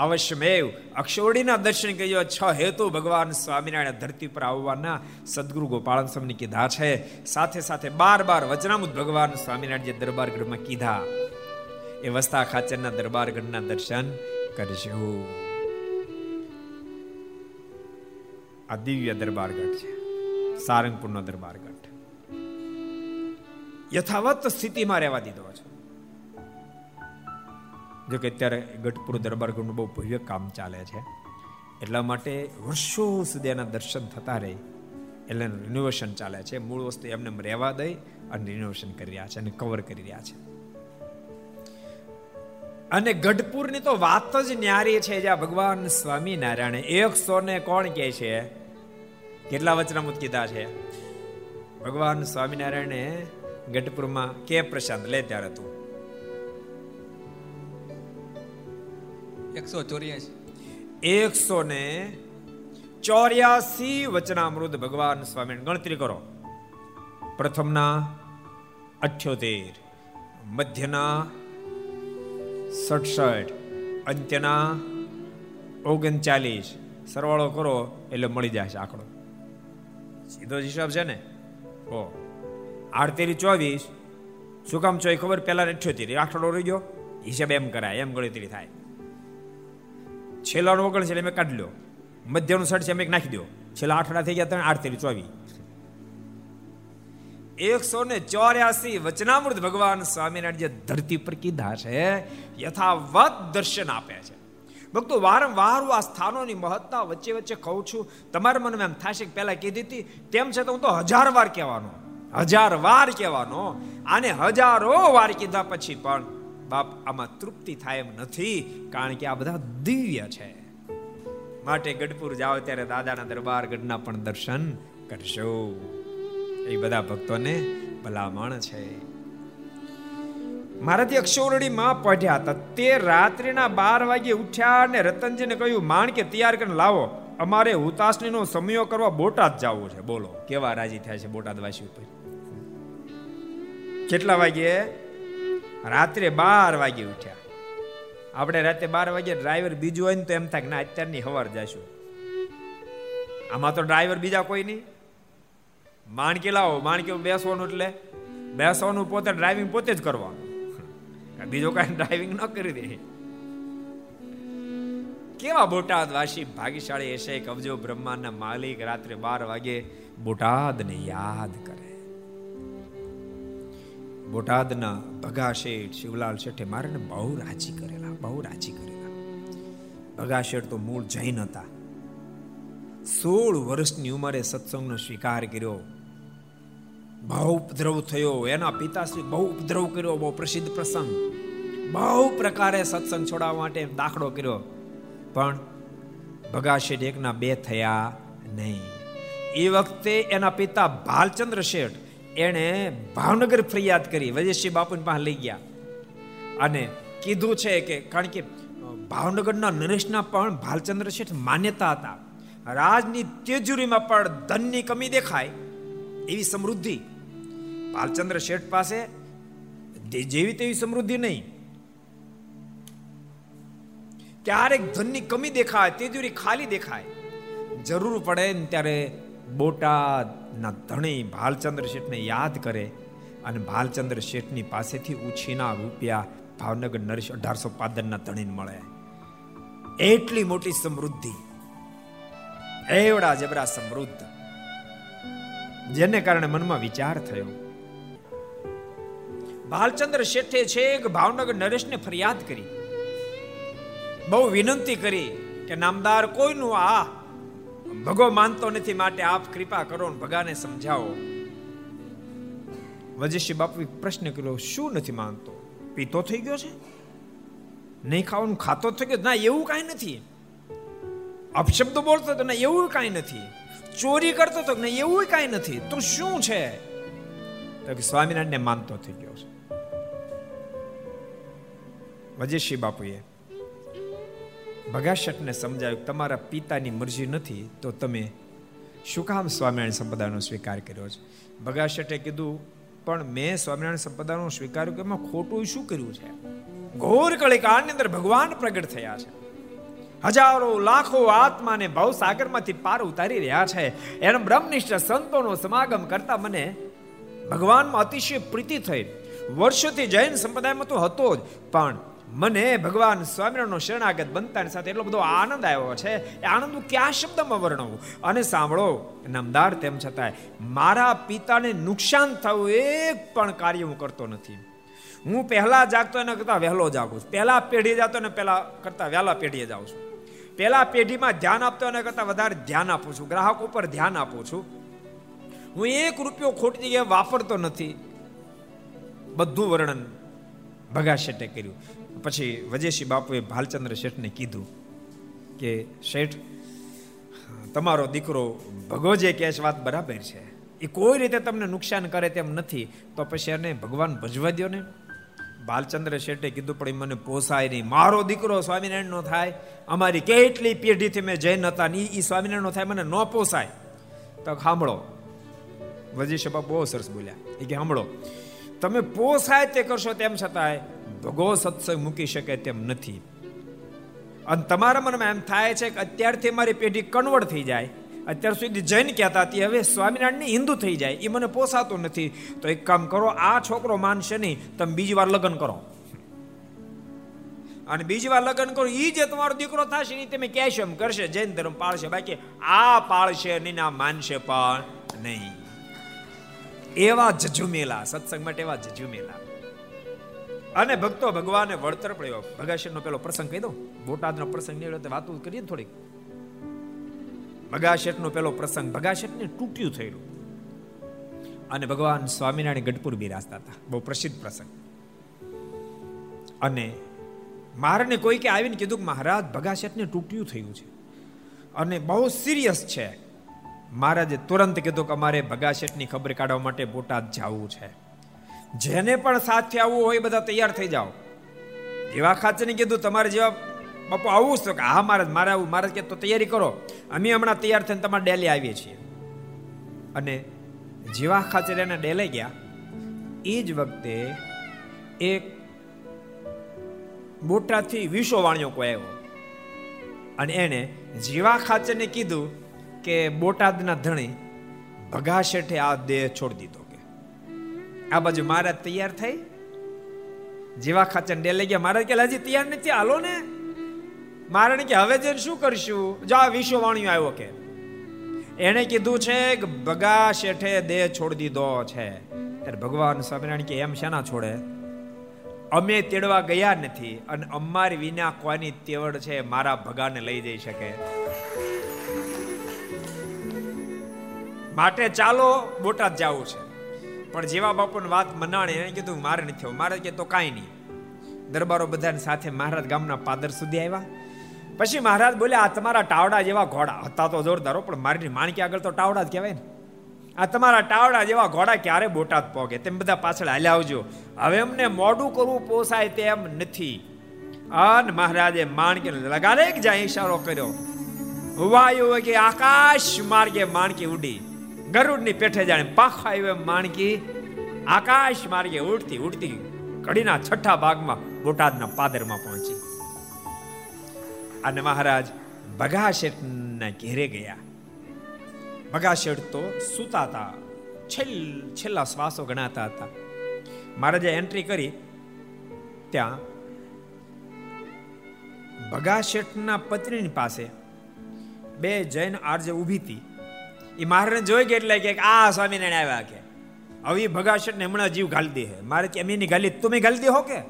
અવશ્યમેવ. અક્ષોડીના દર્શન કર્યો છ હેતુ ભગવાન સ્વામિનારાયણ ધરતી પર આવવાના સદગુરુ ગોપાળન સ્વામીને કીધા છે. સાથે સાથે બાર બાર વચનામૃત ભગવાન સ્વામિનારાયણ જે દરબારગઢમાં કીધા. એ વસ્તા ખાચરના દરબારગઢના દર્શન કરજો. આ દિવ્ય દરબારગઢ છે. સારંગપુરનો દરબારગઢ યથાવત સ્થિતિમાં રહેવા દીધો છે. જો કે અત્યારે ગઢપુર દરબારગઢનું બહુ ભવ્ય કામ ચાલે છે. એટલા માટે વર્ષો સુધી એના દર્શન થતા રહે, એટલે રિનોવેશન ચાલે છે. મૂળ વસ્તુ એમને રહેવા દઈ અને રિનોવેશન કરી રહ્યા છે અને કવર કરી રહ્યા છે. અને ગઢપુરની તો વાત જ ન્યારી છે જ્યાં ભગવાન સ્વામિનારાયણ એકસો ને કોણ કે છે? કેટલા વચનામૃત કીધા છે? ભગવાન સ્વામિનારાયણે ગઢપુરમાં કે પ્રશાંત લે ત્યારે તું? એકસો ચોર્યાસી. એકસો ને ચોર્યાસી વચનામૃત ભગવાન સ્વામી ગણતરી કરો. પ્રથમના અઠ્યોતેર, મધ્યના સડસઠ, અંત્યના ઓગણચાલીસ. સરવાળો કરો એટલે મળી જશે આંકડો. સીધો હિસાબ છે ને? ઓ. આડતેરી ચોવીસ. શું કામ છો એ ખબર? પેલા અઠ્યોતેર. આંકડો રહી ગયો? હિસાબ એમ કરાય, એમ ગણતરી થાય. છેલ્લાનો ઓગણ છે એટલે મેં કાઢી લો મધ્યનું સડ છે મેં નાખી દો. છેલ્લા આઠડા થઈ ગયા ત્રણ, આઠ તેરી ચોવી. એકસો ને ચોર્યાસી વચનામૃત ભગવાન સ્વામિનારાયણ જે ધરતી પર કીધા છે, યથાવત દર્શન આપે છે. ભક્તો વારંવાર આ સ્થાનોની મહત્તા વચ્ચે વચ્ચે કહું છું. તમારા મનમાં એમ થશે કે પહેલા કીધી હતી, તેમ છતાં હું તો હજાર વાર કહેવાનો. હજાર વાર કહેવાનો. આને હજારો વાર કીધા પછી પણ બાપ આમાં તૃપ્તિ થાય એમ નથી, કારણ કે આ બધા દિવ્ય છે. માટે ગઢપુર જાઓ ત્યારે દાદાના દરબાર ગઢના પણ દર્શન કરશો એ બધા ભક્તોને ભલામણ છે. મારાથી અક્ષોરડીમાં પઢ્યા હતા. તે રાત્રિના બાર વાગે ઉઠ્યા અને રતનજીને કહ્યું માણ કે તૈયાર કરીને લાવો. અમારે હુતાસણીનો સમયો કરવા બોટાદ જવું છે. બોલો, કેવા રાજી થયા છે બોટાદ વાસી ઉપર? કેટલા વાગે રાત્રે બાર વાગે ઉઠ્યા. આપણે રાતે બાર વાગે ડ્રાઈવર બીજું હોય ને તો એમ થાય કે ના, અત્યારની હવાર જશું. આમાં તો ડ્રાઈવર બીજા કોઈ નહીં. માણકી લાવો, માણકી બેસવાનું એટલે બેસવાનું પોતે ડ્રાઇવિંગ પોતે જ કરવાનું. બીજો કાંઈ ડ્રાઇવિંગ ન કરી દે. કેવા બોટાદ વાસી ભાગ્યશાળી હશે કબજો બ્રહ્માંડના માલિક રાત્રે બાર વાગે બોટાદને યાદ કરે. બોટાદના ભગા શેઠ શિવલાલ શેઠે મારે બહુ રાજી કરેલા, બહુ રાજી કરેલા. ભગા શેઠ તો મૂળ જૈન હતા. સોળ વર્ષની ઉંમરે સત્સંગનો સ્વીકાર કર્યો. બહુ ઉપદ્રવ થયો. એના પિતાશ્રી બહુ ઉપદ્રવ કર્યો, બહુ પ્રસિદ્ધ પ્રસંગ. બહુ પ્રકારે સત્સંગ છોડાવવા માટે દાખલો કર્યો. પણ ભગા શેઠ એકના બે થયા નહીં. એ વખતે એના પિતા ભાલચંદ્ર શેઠ એણે ભાવનગર ફરિયાદ કરી વજયસિંહ બાપુની પાસે લઈ ગયા. અને કીધું છે કે, કારણ કે ભાવનગરના નરેશના પણ ભાલચંદ્ર શેઠ માન્યતા હતા. રાજની તેજુરીમાં પણ ધનની કમી દેખાય એવી સમૃદ્ધિ. ભાલચંદ્ર શેઠ પાસે જેવી તેવી સમૃદ્ધિ નહીં. ક્યારેક ધનની કમી દેખાય, તેજુરી ખાલી દેખાય. જરૂર પડે ને ત્યારે બોટાદના ધણી ભાલચંદ્ર શેઠને યાદ કરે અને ભાલચંદ્ર શેઠની પાસેથી ઉછીના રૂપિયા ભાવનગર નરેશ અઢારસો પાદરના ધણીને મળે. એટલી મોટી સમૃદ્ધિ. એવડા જબરા સમૃદ્ધ. જેને કારણે મનમાં વિચાર થયો. ભાલચંદ્ર શેઠે છે ભાવનગર નરેશને ફરિયાદ કરી. બહુ વિનંતી કરી કે, નામદાર, કોઈનું આ ભગો માનતો નથી માટે આપ કૃપા કરો ભગાને સમજાવો. વજેશી બાપુએ પ્રશ્ન કર્યો, શું નથી માનતો? પીતો થઈ ગયો છે? નહીં ખાવાનું ખાતો થઈ ગયો? ના, એવું કાંઈ નથી. અપશબ્દ બોલતો તો ના, એવું કાંઈ નથી. ચોરી કરતો તો ના, એવું કાંઈ નથી. તો શું છે? તો કે સ્વામિનારાયણને માનતો થઈ ગયો છે. વજેશી બાપુએ ભગાશટને સમજાવ્યું તમારા પિતાની મરજી નથી, તો તમે શું કામ સ્વામિનારાયણ સંપદાનો સ્વીકાર કર્યો છે? ભગાશટે કીધું, પણ મેં સ્વામિનારાયણ સંપદાનો સ્વીકાર્યો કે એમાં ખોટું શું કર્યું છે? ઘોર કળિકાળની અંદર ભગવાન પ્રગટ થયા છે. હજારો લાખો આત્માને ભવસાગરમાંથી પાર ઉતારી રહ્યા છે. એના બ્રહ્મનિષ્ઠ સંતોનો સમાગમ કરતા મને ભગવાનમાં અતિશય પ્રીતિ થઈ. વર્ષોથી જૈન સંપ્રદાયમાં તો હતો જ, પણ મને ભગવાન સ્વામિનારાયણનો શરણાગત બનતાની સાથે એટલો બધો આનંદ આવ્યો છે, એ આનંદ હું ક્યાં શબ્દમાં વર્ણવું? અને સાંભળો, નામદાર તેમ છતાંય, મારા પિતાને નુકસાન થયું એક પણ કાર્ય હું કરતો નથી. હું પહેલા જાગતો એના કરતા વહેલો જાગું છું. પહેલા પેઢી જાતો ને પહેલા કરતા વહેલા પેઢીએ જાઉં છું. પહેલા પેઢીમાં ધ્યાન આપતો એના કરતા વધારે ધ્યાન આપું છું. ગ્રાહક ઉપર ધ્યાન આપું છું. હું એક રૂપિયો ખોટી જગ્યાએ વાપરતો નથી. બધું વર્ણન ભગા શેઠે કર્યું. પછી વજેશી બાપુએ ભાલચંદ્ર શેઠને કીધું કે, શેઠ, તમારો દીકરો ભગો જે છે વાત બરાબર છે. એ કોઈ રીતે તમને નુકસાન કરે તેમ નથી, તો પછી એને ભગવાન ભજવા દો ને. બાલચંદ્ર શેઠે કીધું, પણ મને પોસાય નહીં. મારો દીકરો સ્વામિનારાયણનો થાય. અમારી કેટલી પેઢીથી મેં જૈન હતા ને એ સ્વામિનારાયણનો થાય, મને ન પોસાય. તો સાંભળો વજીશ બાપુ બહુ સરસ બોલ્યા. એ કે સાંભળો તમે પોસાય તે કરશો તેમ છતાંય ભગો સત્સંગ મૂકી શકે તેમ નથી. અને તમારા મનમાં એમ થાય છે કે અત્યારથી મારી પેઢી કન્વર્ટ થઈ જાય. અત્યાર સુધી જૈન કહેતા હતી, હવે સ્વામિનારાયણની હિન્દુ થઈ જાય એ મને પોસાતું નથી. તો એક કામ કરો, આ છોકરો માનશે નહીં, તમે બીજી વાર લગ્ન કરો. અને બીજી વાર લગ્ન કરો એ જે તમારો દીકરો થશે એ તમે કહેશો એમ કરશે, જૈન ધર્મ પાળશે. બાકી આ પાળશે નહીં આ માનશે પણ નહીં. એવા જજુમેલા સત્સંગ માટે એવા જજુમેલા અને ભક્તો ભગવાને વળતર પડ્યો. ભગાશેરનો પેલો પ્રસંગ કહી દઉં. બોટાદનો પ્રસંગ નીકળ્યો વાતો કરીએ થોડીક. ભગાશેઠનો પેલો પ્રસંગ ભગાશેઠને તૂટ્યું થયેલું. અને ભગવાન સ્વામિનારાયણ ગઢપુર બિરાજતા હતા. બહુ પ્રસિદ્ધ પ્રસંગ. અને મારને કોઈ કે આવીને કીધું કે મહારાજ ભગાશેઠને તૂટ્યું થયું છે. અને બહુ સિરિયસ છે. મહારાજે તુરંત કીધું કે અમારે ભગાશેઠની ખબર કાઢવા માટે બોટાદ જવું છે. જેને પણ સાથે આવવું હોય બધા તૈયાર થઈ જાઓ. જેવા ખાચને કીધું, તમારે જેવા બાપુ આવું તો કે, હા, મહારાજ, મારે આવું મહારાજ કે તો તૈયારી કરો. અમે હમણાં તૈયાર થઈને તમારે ડેલી આવીએ છીએ. અને જીવા ખાચર એને ડેલે ગયા, એ જ વખતે એક બોટાથી વિશો વાણિયો કોઈ આવ્યો. અને એને જીવા ખાચરને કીધું કે બોટાદના ધણી ભગા શેઠે આ દેહ છોડી દીધો. આ બાજુ મહારાજ તૈયાર થઈ? જીવા ખાચર લઈ ગયા. મહારાજ કે હજી તૈયાર નથી? હાલો ને. મારણ કે, હવે જઈને શું કરશું? જો આ વિશ્વવાણીઓ આવ્યો કે. એણે કીધું છે કે, ભગા શેઠે દેહ છોડી દીધો છે. ત્યારે ભગવાન સ્વામિનારાયણ કે, એમ શેના છોડે? અમે તેડવા ગયા નથી અને અમારી વિના કોની તેવડ છે મારા ભગાને લઈ જઈ શકે. માટે ચાલો બોટાદ જવું છે. પણ જેવા બાપુને વાત મનાણે એને કીધું, મારે નથી મારે કે તો કાંઈ નહીં. દરબારો બધાની સાથે મહારાજ ગામના પાદર સુધી આવ્યા. પછી મહારાજ બોલ્યા, આ તમારા ટાવડા જેવા ઘોડા. હતા તો જોરદારો પણ મારી માણકી આગળ તો ટાવડા જ કહેવાય ને. આ તમારા ટાવડા જેવા ઘોડા ક્યારે બોટાદ પોગે? તેમ બધા પાછળ હાલ્યા આવજો. હવે અમને મોડું કરવું પોસાય તેમ નથી. અન મહારાજે માણકી લગાડે જ્યાં ઈશારો કર્યો. વાયુ કે આકાશ માર્ગે માણકી ઉડી. ગરુડની પેઠે જાણે પાખ આવ્યો માણકી આકાશ માર્ગે ઉડતી ઉડતી કડીના છઠ્ઠા ભાગમાં બોટાદના પાદરમાં પહોંચી. અને મહારાજ ભગાશેઠના ઘેરે ગયા. ભગાશેઠ તો સૂતા હતા, છેલ, છેલ્લા શ્વાસો ગણાતા હતા. મહારાજે એન્ટ્રી કરી, ત્યાં ભગાશેઠના પત્નીની પાસે બે જૈન આરજે ઊભી હતી. એ મહારાજ જોઈ ગયા એટલે કે આ સ્વામિનારાયણ આવ્યા કે. હવે ભગાશટ ને હમણાં જીવ ગાલી દે મારે એમ એની ગાલી તમે ગાલી દે હો કે?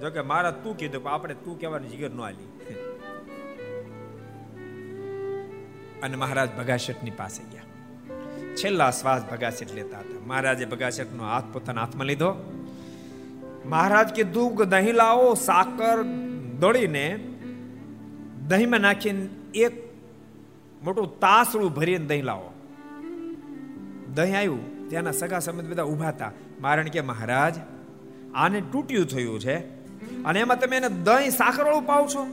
જો કે મારા તું કીધું, પણ આપણે તું કહેવાની જીગર ન આલી. અને મહારાજ ભગાશેઠની પાસે ગયા. છેલ્લા શ્વાસ ભગાશેઠ લેતા હતા. મહારાજે ભગાશેઠનો હાથ પોતાના હાથમાં લીધો. મહારાજ કીધું કે દહીં લાવો, સાકર દળીને દહીંમાં નાખીને એક મોટું તાસળું ભરીને દહીં લાવો. દહીં આવ્યું, ત્યાંના સગા સંબંધ બધા ઊભા હતા. મારણ કે, મહારાજ, આને તૂટ્યું થયું છે અને એમાં તમે એને દહીં સાકરવાળું પાવ છો.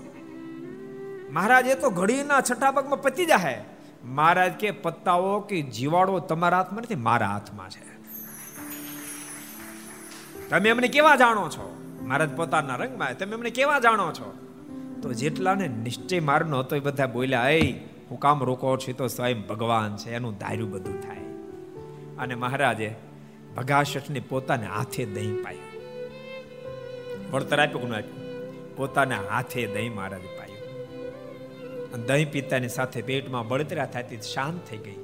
મહારાજ, એ તો ઘડીના છઠ્ઠા પગમાં પતી જાય મહારાજ કે, પત્તાઓ કે જીવાડો તમારા હાથમાં નથી, મારા હાથમાં છે. તમે એમને કેવા જાણો છો? મહારાજ પોતાના રંગમાં તમે એમને કેવા જાણો છો? તો જેટલાને નિશ્ચય મારનો હતો એ બધા બોલ્યા એ હું કામ રોકો છું તો સ્વયં ભગવાન છે, એનું ધાર્યું બધું થાય. અને મહારાજે ભગાશઠને પોતાને હાથે દહીં પાયું. વળતર આપ્યું કે આપ્યું? પોતાના હાથે દહીં મહારાજે પાયું. દહીં પીતાની સાથે પેટમાં બળતરા થતી શાંત થઈ ગઈ.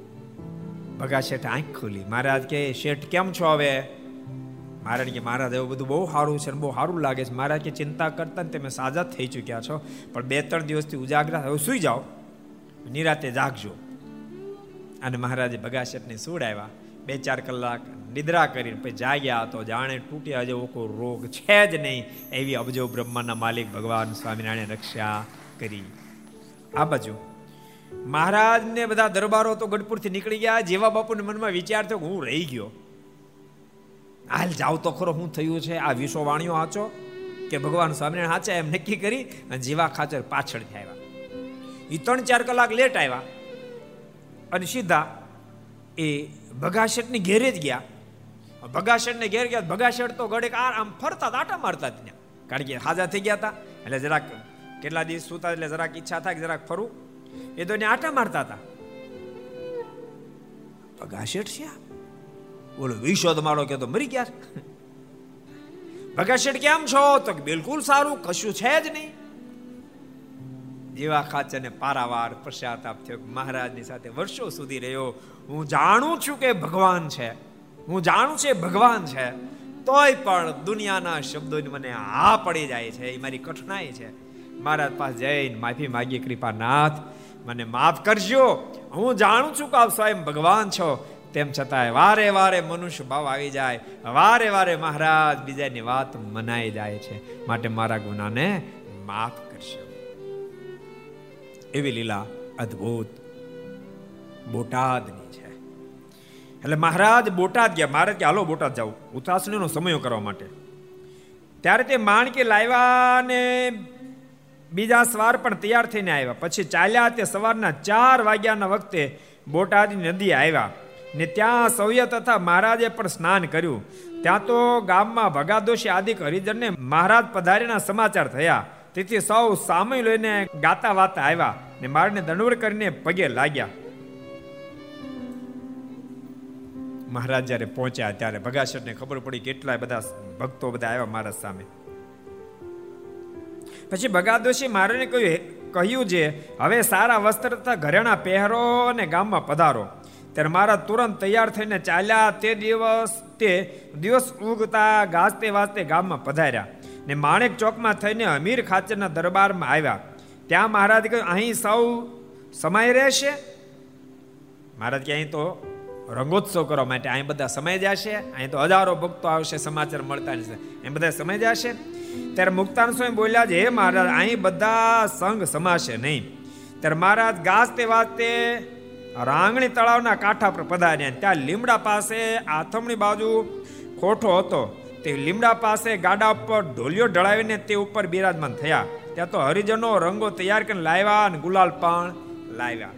ભગા શેઠ આંખ ખોલી. મહારાજ કે, શેઠ, કેમ છો હવે? મહારાજ કે મહારાજ એવું બધું બહુ સારું છે બહુ સારું લાગે છે. મહારાજ કે ચિંતા કરતા ને તમે સાજા થઈ ચૂક્યા છો. પણ બે ત્રણ દિવસથી ઉજાગરા હવે સુઈ જાઓ. નિરાતે જાગજો. અને મહારાજે ભગાશેઠને સુડાવ્યા બે ચાર કલાક નિદ્રા કરીને પછી જાગ્યા તો જાણે તૂટ્યા જેવો કોઈ રોગ છે જ નહીં. એવી અબજો બ્રહ્માના માલિક ભગવાન સ્વામિનારાયણ રક્ષા કરી. આ બાજુ. મહારાજને બધા દરબારો તો ગઢપુરથી નીકળી ગયા. જેવા બાપુને મનમાં વિચાર થયો હું રહી ગયો. હાલ જાવ તો ખરો શું થયું છે? આ વિશ્વ વાણ્યો હાચો? કે ભગવાન સ્વામિનારાયણ હાચા એમ નક્કી કરી અને જીવા ખાચર પાછળથી આવ્યા એ ત્રણ ચાર કલાક લેટ આવ્યા અને સીધા એ ભગાશેઠની ઘેરે જ ગયા. ભગાશેઠને ઘેર ગયા ભગાશેઠ તો ગળે આમ ફરતા આટા મારતા ત્યાં. કારણ કે હાજા થઈ ગયા હતા. એટલે જરાક કેટલા દિવસ સુતા, એટલે જરાક ઈચ્છા થાય કે જરાક ફરું. એ તો આટા મારતા હતા. ભગાશેઠ છે વિશ્વ તમારો કે તો મરી ગયા ભગાશેઠ કેમ છો? તો બિલકુલ સારું, કશું છે જ નહીં. જેવા ખાચરને પારાવાર પશ્ચાતાપ થયો મહારાજની સાથે વર્ષો સુધી રહ્યો. હું જાણું છું કે ભગવાન છે. હું જાણું છું ભગવાન છે. તોય પણ દુનિયાના શબ્દો મને હા પડી જાય છે, એ મારી કઠણાઈ છે. મહારાજ પાસે જઈને માફી માગી કૃપાનાથ, મને માફ કરજો. હું જાણું છું કે આપ સ્વયં ભગવાન છો. તેમ છતાંય વારે વારે મનુષ્ય ભાવ આવી જાય, વારે વારે મહારાજ બીજાની વાત મનાઈ જાય છે. માટે મારા ગુનાને માફ કરશો. એવી લીલા અદ્ભુત બોટાદની છે. એટલે મહારાજ બોટાદ ગયા. મારે કે હાલો બોટાદ જાવ ઉતાસણીનો સમયો કરવા માટે. ત્યારે તે માણકી લાવ્યા ને બીજા સવાર પણ તૈયાર થઈને આવ્યા. પછી ચાલ્યા તે સવારના ચાર વાગ્યાના વખતે બોટાદની નદી આવ્યા. ને ત્યાં સૌય તથા મહારાજે પણ સ્નાન કર્યું. ત્યાં તો ગામમાં ભગાદોશી આદિક હરિજનને મહારાજ પધારીના સમાચાર થયા. તેથી સૌ સામે લઈને ગાતા વાતા આવ્યા ને મારને દંડવડ કરીને પગે લાગ્યા. મહારાજ જ્યારે પહોંચ્યા ત્યારે ભગાસરને ખબર પડી કેટલાય બધા ભક્તો બધા આવ્યા મહારાજ સામે. પછી ભગાદોશી મહારાજને કહ્યું કહ્યું છે હવે સારા વસ્ત્ર તથા ઘરેણા પહેરો અને ગામમાં પધારો. ત્યારે મારા તુરંત તૈયાર થઈને ચાલ્યા તે દિવસ તે દિવસ ઉગતા ગાજતે વાજતે ગામમાં પધાર્યા ને માણેક ચોકમાં થઈને અમીર ખાચરના દરબારમાં આવ્યા. ત્યાં મહારાજ કહ્યું, અહીં સૌ સમય રહેશે? મહારાજ કે અહીં તો રંગોત્સવ કરવા માટે અહીં બધા સમય જશે. અહીં તો હજારો ભક્તો આવશે, સમાચાર મળતા જશે. અહીં બધા સમય જશે. ત્યારે મુક્તાન સ્વામી બોલ્યા છે હે મહારાજ, અહીં બધા સંઘ સમાશે નહીં. ત્યારે મહારાજ ગાજતે વાજતે રાંગણી તળાવના કાંઠા પર પધાર્યા ત્યાં લીમડા પાસે આથમણી બાજુ ખોઠો હતો. તે લીમડા પાસે ગાડા પર ઢોલિયો ઢળાવીને તે ઉપર બિરાજમાન થયા. ત્યાં તો હરિજનો રંગો તૈયાર કરીને લાવ્યા અને ગુલાલ પણ લાવ્યા.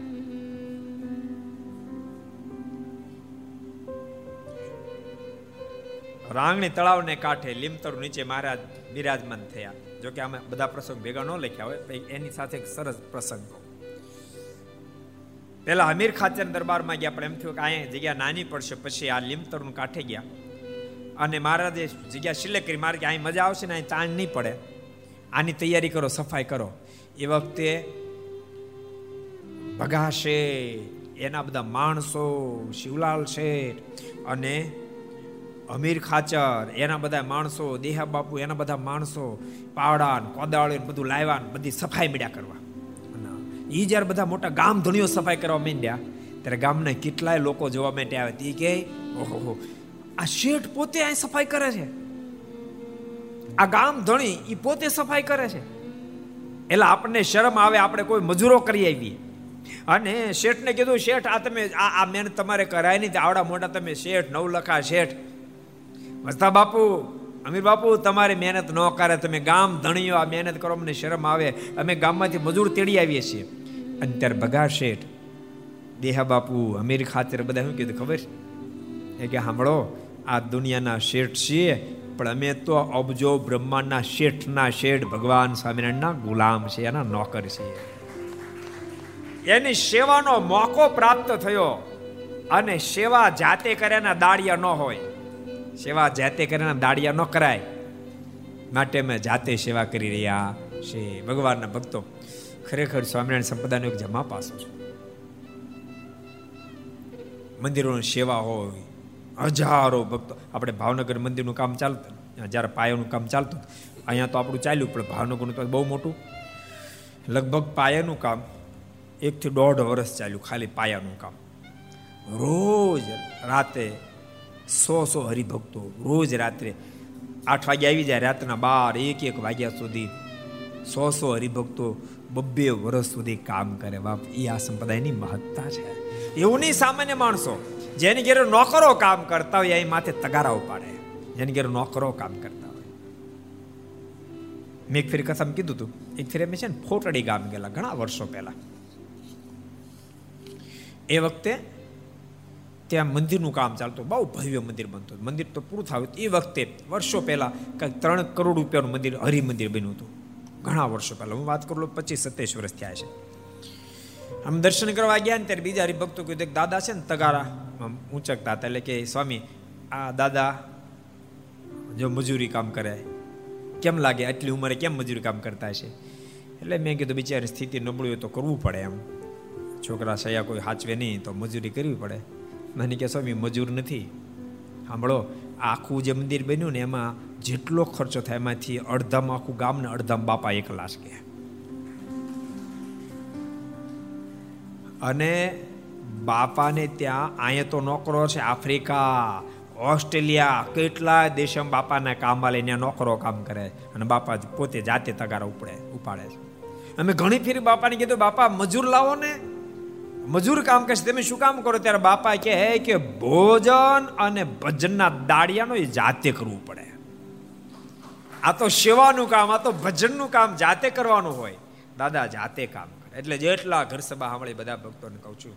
રાંગણી તળાવને કાંઠે લીમતર નીચે મહારાજ બિરાજમાન થયા. જોકે અમે બધા પ્રસંગ ભેગા ન લખ્યા હોય એની સાથે એક સરસ પ્રસંગ પેલા અમીર ખાચર દરબારમાં ગયા, પણ એમ થયું કે અહીંયા જગ્યા નાની પડશે, પછી આ લીમતરનું કાંઠે ગયા. અને મહારાજે જગ્યા સિલેક્ટ કરી, મારે કે અહીં મજા આવશે ને અહીં તાણ નહીં પડે. આની તૈયારી કરો, સફાઈ કરો. એ વખતે ભગાશે એના બધા માણસો, શિવલાલ શેઠ અને અમીર ખાચર, એના બધા માણસો દેહા બાપુ એના બધા માણસો, પાવડા કોદાળી બધું લાવ્યા બધી સફાઈ મળ્યા કરવા. એ જ્યારે બધા મોટા ગામ ધણીઓ સફાઈ કરવા માંડ્યા, ત્યારે ગામના કેટલાય લોકો જોવા માટે આવે. તે કે, ઓહો આ શેઠ પોતે આ સફાઈ કરે છે. આ ગામ ધણી એ પોતે સફાઈ કરે છે. એટલે આપણને શરમ આવે, આપણે કોઈ મજૂરો કરી આવીએ. અને શેઠને કીધું, શેઠ, આ તમે, આ આ મહેનત તમારે કરાય નહીં આવડા મોટા તમે શેઠ, નવલખા શેઠ. વસ્તા બાપુ, અમીર બાપુ, તમારી મહેનત ન કરે, તમે ગામ ધણીઓ, આ મહેનત કરો અમને શરમ આવે. અમે ગામમાંથી મજૂર તેડી આવીએ છીએ. અને ત્યારે ભગા શેઠ. દેહા બાપુ અમીર ખાતર બધા શું કીધું ખબર? એ કે સાંભળો આ દુનિયાના શેઠ છીએ, પણ અમે તો અબજો બ્રહ્માંડના શેઠના શેઠ ભગવાન સ્વામિનારાયણના ગુલામ છે એના નોકર છીએ. એની સેવાનો મોકો પ્રાપ્ત થયો અને સેવા જાતે કર્યાના દાડિયા ન હોય. સેવા જાતે કર્યાના દાડિયા ન કરાય. માટે અમે જાતે સેવા કરી રહ્યા છે ભગવાનના ભક્તો ખરેખર સ્વામિનારાયણ સંપ્રદાયનો એક જમા પાસો છે. મંદિરોની સેવા હોય, હજારો ભક્તો, આપણે ભાવનગર મંદિરનું કામ ચાલતું જ્યારે પાયાનું કામ ચાલતું અહીંયા તો આપણું ચાલ્યું, પણ ભાવનગરનું તો બહુ મોટું. લગભગ પાયાનું કામ એકથી દોઢ વર્ષ ચાલ્યું, ખાલી પાયાનું કામ. રોજ રાતે સો સો હરિભક્તો, રોજ રાત્રે આઠ વાગે આવી જાય, રાતના બાર, એક એક વાગ્યા સુધી સો સો હરિભક્તો બબ્બે વર્ષ સુધી કામ કરે. બાપ એ આ સંપ્રદાયની મહત્તા છે. એવું નહીં સામાન્ય માણસો, જેની ઘેર નોકરો કામ કરતા હોય એ માથે તગારા ઉપાડે. જેની ઘેર નોકરો કામ કરતા હોય. મેં એક ફેરી કથામાં કીધું હતું એક ફેરી અમે છે ને ફોટડી ગામ ગયેલા, ઘણા વર્ષો પહેલા. એ વખતે ત્યાં મંદિરનું કામ ચાલતું બહુ ભવ્ય મંદિર બનતું મંદિર તો પૂરું થયું. એ વખતે, વર્ષો પહેલા, કંઈક ત્રણ કરોડ રૂપિયાનું મંદિર, હરિમંદિર બન્યું હતું. ઘણા વર્ષો પહેલા. હું વાત કરું પચીસ સત્યાવીસ વર્ષ થયા છે. આમ દર્શન કરવા ગયા ને ત્યારે બીજા હરિભક્તો કીધું એક દાદા છે ને તગારા. ઊંચકતા હતા એટલે કે, સ્વામી, આ દાદા જો મજૂરી કામ કરે, કેમ લાગે? આટલી ઉંમરે કેમ મજૂરી કામ કરતા છે એટલે મેં કીધું, બિચારી સ્થિતિ નબળી હોય તો કરવું પડે એમ. છોકરા સયા કોઈ હાચવે નહીં તો મજૂરી કરવી પડે. મને કે સ્વામી, મજૂર નથી. સાંભળો આખું જે મંદિર બન્યું ને એમાં જેટલો ખર્ચો થાય એમાંથી અડધામાં આખું ગામ ને અડધામાં બાપા એકલા કે અને બાપાને ત્યાં અહીંયા તો નોકરો છે, આફ્રિકા, ઓસ્ટ્રેલિયા કેટલા દેશમાં બાપાના કામમાં લઈને નોકરો કામ કરે અને બાપા પોતે જાતે તગારા ઉપડે, ઉપાડે છે. અમે ઘણી ફેરી બાપાને કીધું, બાપા, મજૂર લાવો ને. મજૂર કામ કરશે, તમે શું કામ કરો? ત્યારે બાપા કહે કે ભોજન અને ભજનના દાડિયાનો એ જાતે કરવું પડે. આ તો સેવાનું કામ, આ તો ભજનનું કામ જાતે કરવાનું હોય. દાદા જાતે કામ કરે. એટલે જેટલા ઘર સભા સાંભળી બધા ભક્તોને કહું છું.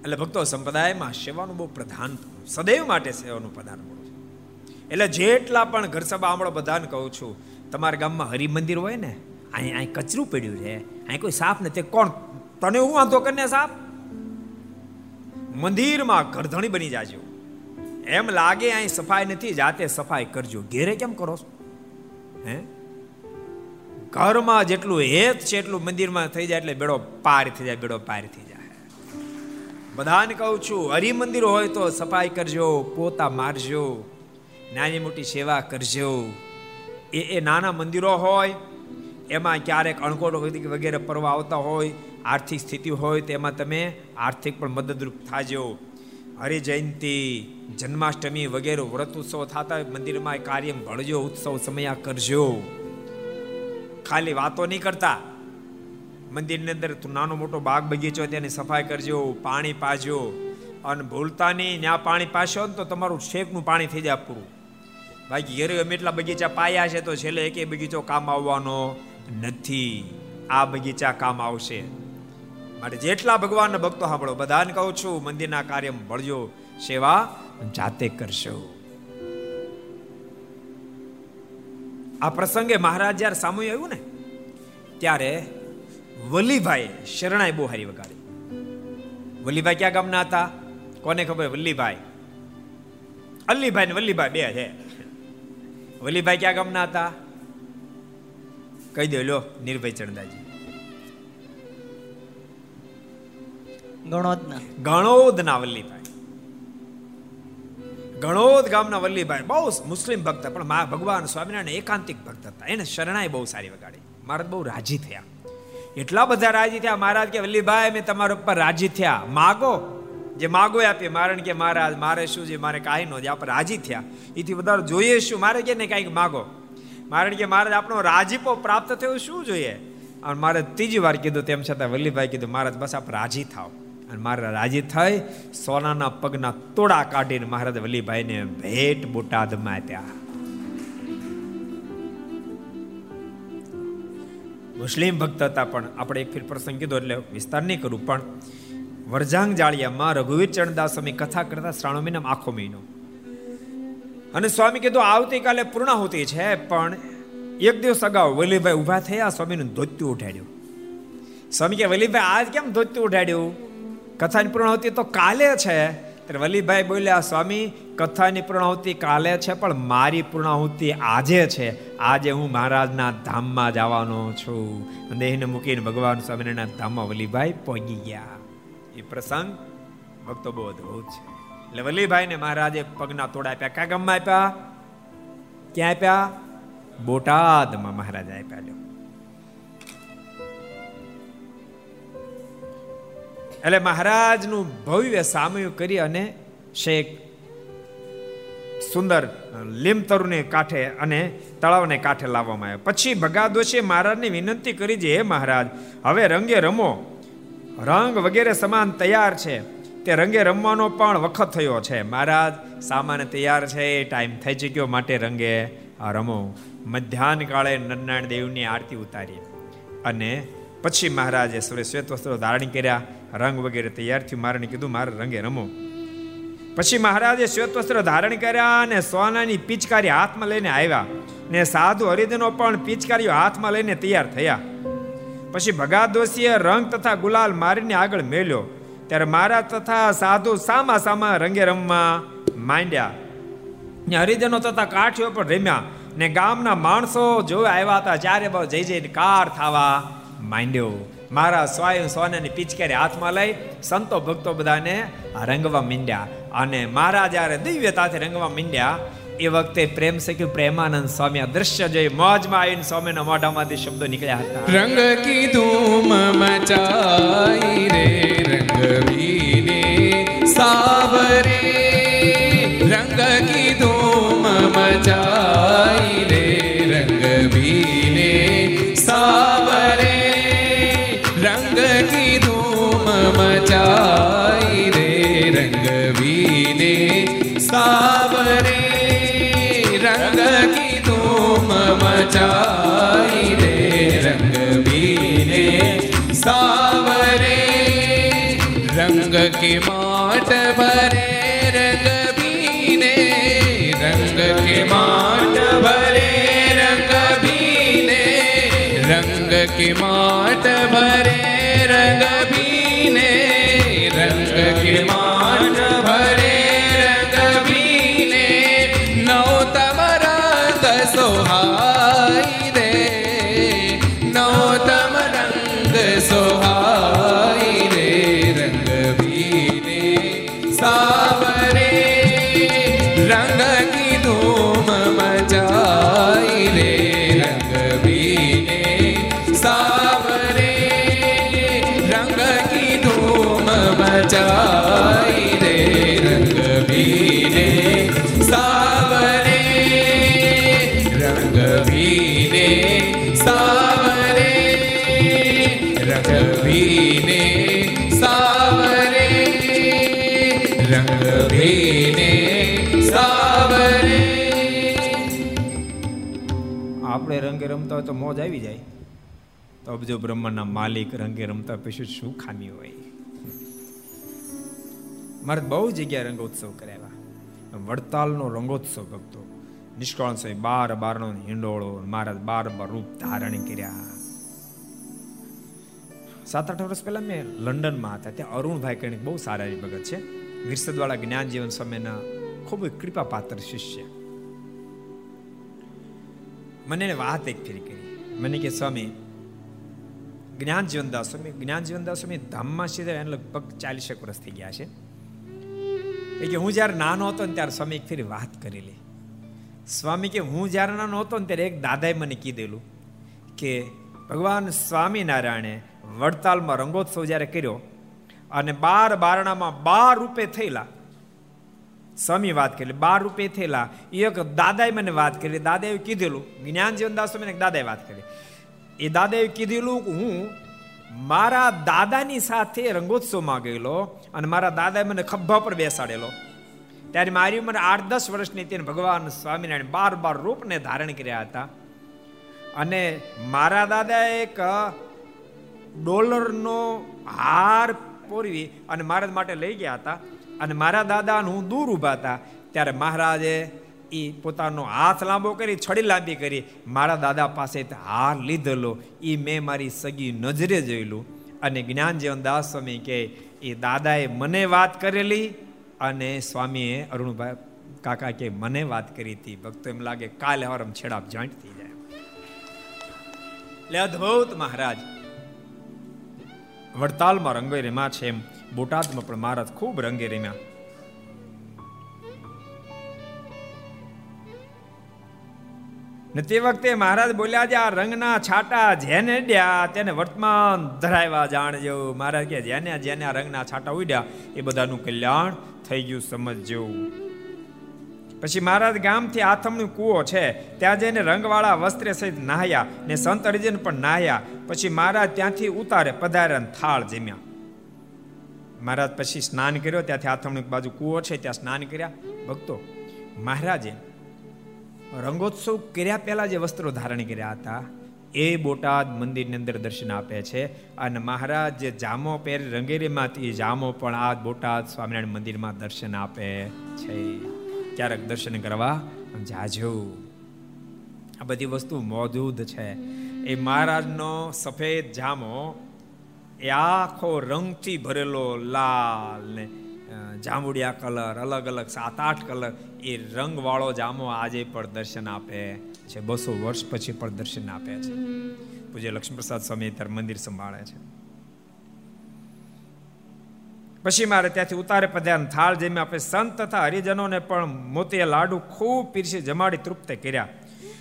એટલે ભક્તો સંપ્રદાયમાં સેવાનું બહુ પ્રધાન સદૈવ માટે સેવાનું પ્રધાન છું. એટલે જેટલા પણ ઘર સભા સાંભળો, બધાને કહું છું, તમારા ગામમાં હરિમંદિર હોય ને અહીં અહીં કચરું પડ્યું છે. અહીં કોઈ સાફ નથી કોણ? તને હું વાંધો કરીને સાફ મંદિરમાં ઘરધણી બની જાજો. એમ લાગે અહીં સફાઈ નથી, જાતે સફાઈ કરજો. ઘેરે કેમ કરો છો? હે? ઘરમાં જેટલું હેત છે એટલું મંદિરમાં થઈ જાય એટલે બેડો પાર થઈ જાય, બેડો પાર થઈ જાય. બધાને કહું છું, હરિમંદિર હોય તો સફાઈ કરજો, પોતા મારજો, નાની મોટી સેવા કરજો. એ એ નાના મંદિરો હોય, એમાં ક્યારેક અણકોટ વગેરે પર્વ આવતા હોય, આર્થિક સ્થિતિ હોય તેમાં તમે આર્થિક પણ મદદરૂપ થાજો. હરિ જયંતિ જન્માષ્ટમી વગેરે વ્રત ઉત્સવ થતા મંદિરમાં કાર્ય ભળજો, ઉત્સવ સમયા કરજો. ખાલી વાતો નહીં કરતા. મંદિરની અંદર નાનો મોટો બાગ બગીચો તેની સફાઈ કરજો, પાણી પાજો. અને ભૂલતા નહીં ત્યાં પાણી પાશો ને તો તમારું શેકનું પાણી થઈ જાય પૂરું. બાકી ઘેરે અમે એટલા બગીચા પાયા છે, તો છેલ્લે એક બગીચો કામ આવવાનો નથી. આ બગીચા કામ આવશે. માટે જેટલા ભગવાનના ભક્તો સાંભળો, બધાને કહું છું, મંદિરના કાર્ય ભળજો, સેવા જાતે કરશો. આ પ્રસંગે મહારાજ જ્યારે સામુ આવ્યું ને, ત્યારે વલીભાઈ શરણાઈ બહુ હારી વગાડી. વલ્લીભાઈ ક્યાં ગામના હતા? કોને ખબર? વલ્લીભાઈ. અલ્લીભાઈ ને વલ્લીભાઈ બે છે. વલ્લીભાઈ ક્યાં ગામના હતા? કહી દો, લો નિર્ભય ચણદાજી ગણોદના. ગણોદના વલ્લીભાઈ. ગણોદ ગામના વલ્લીભાઈ. બહુ મુસ્લિમ ભક્ત પણ મા ભગવાન સ્વામિનારાયણ એકાંતિક ભક્ત હતા. એને શરણાઈ બહુ સારી વગાડી. મહારાજ બહુ રાજી થયા. એટલા બધા રાજી થયા મહારાજ કે, વલ્લીભાઈ, મેં તમારા ઉપર રાજી થયા. માગો. જે માગો આપીએ. મારણ કે, મહારાજ, મારે શું છે? મારે કાંઈ નો આપણે રાજી થયા. એથી વધારે જોઈએ શું? મારે કે ને કાંઈક માગો. મારણ કે, મહારાજ આપણો રાજીપો પ્રાપ્ત થયો. શું જોઈએ? અને મારે ત્રીજી વાર કીધું, તેમ છતાં વલ્લીભાઈ કીધું, મહારાજ, બસ આપ રાજી થાવ અને મારા રાજી થઈ સોનાના પગના તોડા કાઢીને મહારાજ વલીભાઈને ભેટ બોટાદમાં આપ્યા. મુસ્લિમ ભક્ત હતા પણ આપણે એક ફીર પ્રસંગ કીધો એટલે વિસ્તાર નહીં કરું, પણ વરજાંગ જાળિયામાં રઘુવીર ચરણદાસ સ્વામી કથા કરતા શ્રાવણ મહિનામાં આખો મહિનો. અને સ્વામી કીધું, આવતીકાલે પૂર્ણાહુતિ છે, પણ એક દિવસ અગાઉ વલીભાઈ ઊભા થયા, સ્વામીનું ધોત્યું ઉઠાડ્યું. સ્વામી કે, વલીભાઈ, આજ કેમ ધોત્યું ઉઠાડ્યું? કથાની પૂર્ણાહુતિ તો કાલે છે. ત્યારે વલીભાઈ બોલ્યા, સ્વામી, કથાની પૂર્ણાહુતિ કાલે છે, પણ મારી પૂર્ણાહુતિ આજે છે. આજે હું મહારાજના ધામમાં જવાનો છું. દેહને મૂકીને ભગવાન સ્વામિનારાયણના ધામમાં વલીભાઈ પહોંચી ગયા. એ પ્રસંગ ભક્તો બહુ અદભુત છે. એટલે વલીભાઈને મહારાજે પગના તોડા આપ્યા. ક્યાં ગામમાં આપ્યા? ક્યાં આપ્યા? બોટાદમાં મહારાજ આપ્યા લ્યો. એટલે મહારાજનું ભવ્ય સામયું કરી અને શેખ સુંદર લીમતરુને કાંઠે અને તળાવને કાંઠે લાવવામાં આવ્યો. પછી ભગાદોશે મહારાજને વિનંતી કરી છે હે મહારાજ, હવે રંગે રમો. રંગ વગેરે સમાન તૈયાર છે. તે રંગે રમવાનો પણ વખત થયો છે. મહારાજ, સામાન તૈયાર છે. ટાઈમ થઈ ચૂક્યો માટે રંગે રમો. મધ્યાહન કાળે નરનારાયણ દેવની આરતી ઉતારી. અને પછી મહારાજે શ્વેત વસ્ત્રો ધારણ કર્યા, રંગ વગેરે તૈયાર થયું. મારે કીધું, મારે રંગે રમો. પછી મહારાજે શ્વેત વસ્ત્ર ધારણ કર્યા અને સોનાની પિચકારી હાથમાં લઈને આવ્યા ને સાધુ હરિદનો પણ પિચકારીઓ હાથમાં લઈને તૈયાર થયા. પછી ભગાદોશીએ રંગ તથા ગુલાલ મારીને આગળ મેલ્યો ત્યારે મારા તથા સાધુ સામા સામા રંગે રમવા માંડ્યા. ને હરિજનો તથા કાઠીઓ પણ રમ્યા ને ગામના માણસો જોવા આવ્યા હતા. ચારે બાજુ જઈ જઈને કાર થવા માંડ્યો. મારા સ્વયં સોનાની પિચકારી હાથમાં લઈ સંતો ભક્તો બધાને રંગવા માંડ્યા. અને મારા જ્યારે દિવ્યતાથી રંગવા માંડ્યા, એ વખતે પ્રેમ સખ્યું પ્રેમાનંદ સ્વામી આ દ્રશ્ય જોઈ મોજમાં આવીને સ્વામીના મોઢામાંથી શબ્દો નીકળ્યા હતા. રંગ કીધું મચાઈ રે, રંગ વીને સાવરે. રંગ કીધું મચાઈ રે, રંગ મચાઈ રે રંગ વીને સાવરે રંગ કી ધૂમ મચાઈ રે રંગ બીને સાવરે રંગ કે માટ ભરે રંગ બીને રંગ કે માટ ભરે રંગ બીને રંગ કે માટ રંગ આપણે રંગે રમતા હોય તો મોજ આવી જાય. તો અબજો બ્રહ્માના માલિક રંગે રમતા પછી શું ખામી હોય? મારે બહુ જગ્યાએ રંગોત્સવ કરાવ્યા. વડતાલનો રંગોત્સવ ભક્તો. નિષ્કાળ સ્વામી બાર બારનો હિંડોળો મહારાજ બાર બાર રૂપ ધારણ કર્યા. સાત આઠ વર્ષ પહેલા મેં લંડનમાં હતા. ત્યાં અરુણભાઈ કરીને બહુ સારા એવી ભગત છે. વિરસદવાળા જ્ઞાન જીવન સ્વામીના ખૂબ કૃપા પાત્ર શિષ્ય. મને વાત એક ફેરી કરી. મને કે, સ્વામી જ્ઞાન જીવનદાસ સ્વામી જ્ઞાન જીવનદાસ સ્વામી ધામમાં સીધા એને લગભગ ચાલીસેક વર્ષ થઈ ગયા છે. એ કે, હું જ્યારે નાનો હતો ને ત્યારે સ્વામી એક ફેરી વાત કરેલી. સ્વામી કે, હું જ્યારે નાનો હતો ને ત્યારે એક દાદાએ મને કીધેલું કે, ભગવાન સ્વામિનારાયણે વડતાલમાં રંગોત્સવ જ્યારે કર્યો અને બાર બારણામાં બાર રૂપે થયેલા. સ્વામી વાત કરી, બાર રૂપે થયેલા. એક દાદાએ મને વાત કરી, દાદાએ કીધેલું જ્ઞાન જીવનદાસ સ્વામીને દાદાએ વાત કરી. એ દાદાએ કીધેલું હું મારા દાદાની સાથે રંગોત્સવમાં ગયેલો અને મારા દાદાએ મને ખભા પર બેસાડેલો. ત્યારે મારી ઉંમર આઠ દસ વર્ષની તેને ભગવાન સ્વામિનારાયણ બાર બાર રૂપને ધારણ કર્યા હતા. અને મારા દાદા એક ડોલરનો હાર પોરવી અને મહારાજ માટે લઈ ગયા હતા. અને મારા દાદા હું દૂર ઊભા હતા. ત્યારે મહારાજે એ પોતાનો હાથ લાંબો કરી, છડી લાંબી કરી, મારા દાદા પાસે હાર લીધેલો. એ મેં મારી સગી નજરે જોયેલું. અને જ્ઞાનજીવન દાસ સ્વામી કે એ દાદાએ મને વાત કરેલી અને સ્વામીએ અરુણભાઈ કાકા કે, મને વાત કરી હતી. ભક્તો એમ લાગે, કાલે હવારમ છેડાપ જોઈન્ટ થઈ જાય. એટલે અદભુત મહારાજ. વડતાલમાં રંગે રેમાં છે એમ બોટાદમાં પણ મહારાજ ખૂબ રંગે રમ્યા ને તે વખતે મહારાજ બોલ્યા જ્યાં રંગના છાટા જેને ડ્યા તેને વર્તમાન ધરાવ્યા જાણજો. મહારાજ કે જેને જેને રંગના છાટા ઉડ્યા, એ બધાનું કલ્યાણ થઈ ગયું, સમજજો. પછી મહારાજ ગામથી આથમણું કૂવો છે, ત્યાં જઈને રંગવાળા વસ્ત્રે સહિત નાહ્યા ને સંત અરિજન પણ નાહ્યા. પછી મહારાજ ત્યાંથી ઉતારે પધાર્યા થાળ જમ્યા મહારાજ પછી સ્નાન કર્યો, ત્યાંથી આથમણી બાજુ કૂવો છે, ત્યાં સ્નાન કર્યા. ભક્તો, મહારાજે રંગોત્સવ કર્યા પહેલા જે વસ્ત્રો ધારણ કર્યા હતા, એ બોટાદ મંદિરની અંદર દર્શન આપે છે. અને મહારાજ જે જામો પહેરી રંગેરીમાંથી જામો પણ આ બોટાદ સ્વામિનારાયણ મંદિરમાં દર્શન આપે છે. ક્યારેક દર્શન કરવા જાજો. આ બધી વસ્તુ મોજૂદ છે. એ મહારાજનો સફેદ જામો, એ આખો રંગથી ભરેલો લાલ ને જાંબુડિયા કલર, અલગ અલગ સાત આઠ કલર, એ રંગવાળો જામો આજે પણ દર્શન આપે છે. બસો વર્ષ પછી પણ દર્શન આપે છે. પૂજ્ય લક્ષ્મીપ્રસાદ સ્વામી ત્યારે મંદિર સંભાળે છે. પછી મારે ત્યાંથી ઉતારે પધ્યા થાળ જેમ આપણે સંત તથા હરિજનોને પણ મોતીએ લાડુ ખૂબ પીરસી જમાડી તૃપ્ત કર્યા.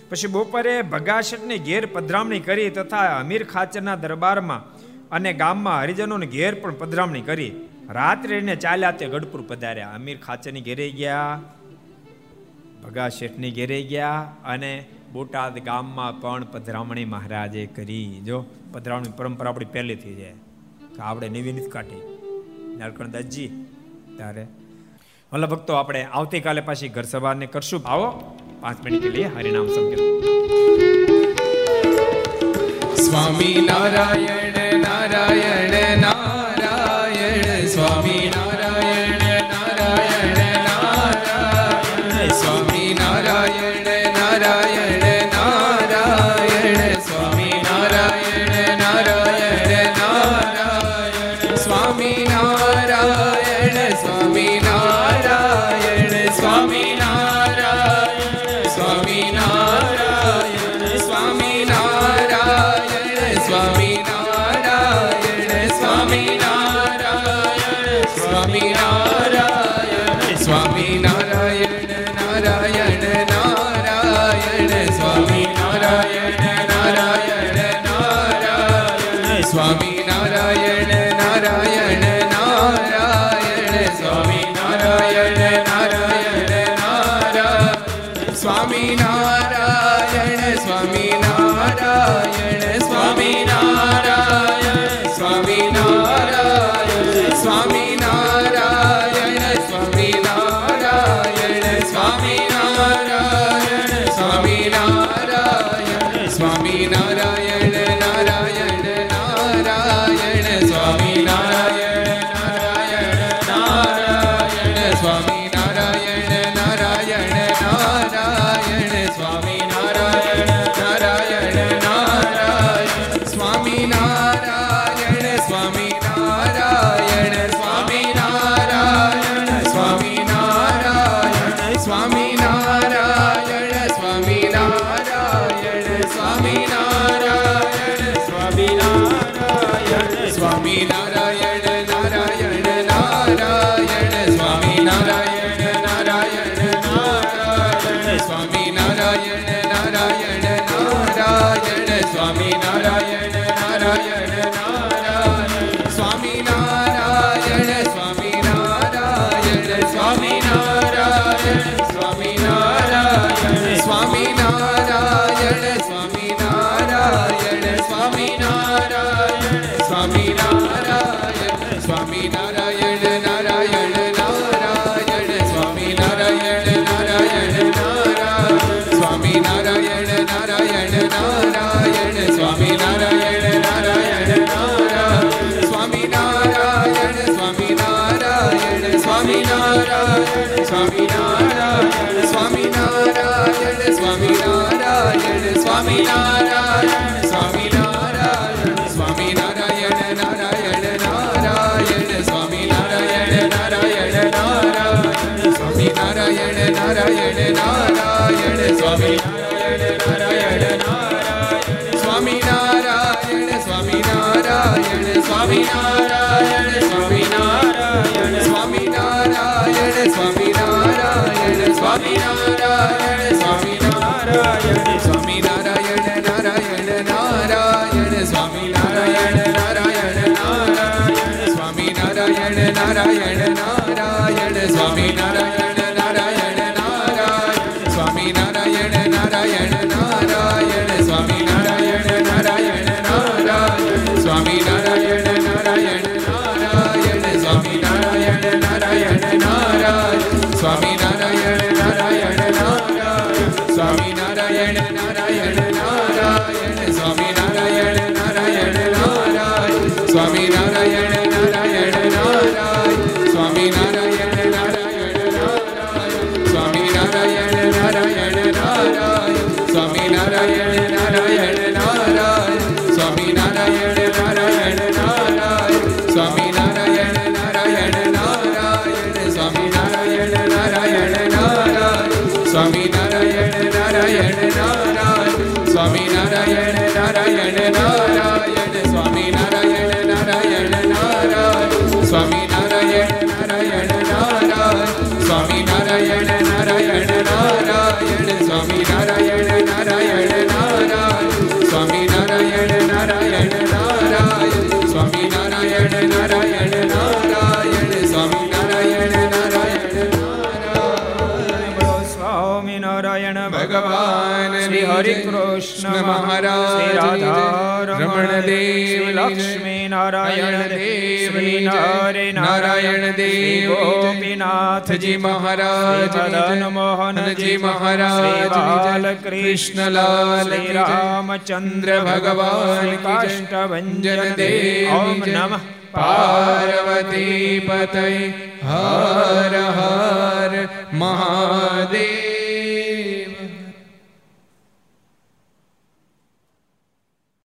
પછી બપોરે ભગાશટની ઘેર પધરામણી કરી તથા અમીર ખાચરના દરબારમાં અને ગામમાં હરિજનોને ઘેર પણ પધરામણી કરી. રાત્રે ચાલ્યા તે ગઢપુર પધાર્યા. અમીર ખાચરની ઘેરે ગયા ભગા શેઠની ઘેરે ગયા અને બોટાદ ગામમાં પણ પધરામણી મહારાજે કરી. જો, પધરામણી પરંપરા આપણી પહેલેથી છે. આપણે નવી કાઢી. નારકણદાસજી ત્યારે વલ્લભ ભક્તો, આપણે આવતીકાલે પાછી ઘર સવારને કરશું. આવો, પાંચ મિનિટ લઈએ. હરિનામ સંકેત સ્વામી નારાયણ Narayana Narayana હરે કૃષ્ણ મહારાજ રમણ દેવ લક્ષ્મી નારાયણ દેવ હરે નારાયણ દેવ ગોપીનાથજી મહારાજ મદન મોહનજી મહારાજ લાલ કૃષ્ણલાલ રામચંદ્ર ભગવાન કાષ્ટભન દેવ નમઃ પાર્વતી પતય હર હર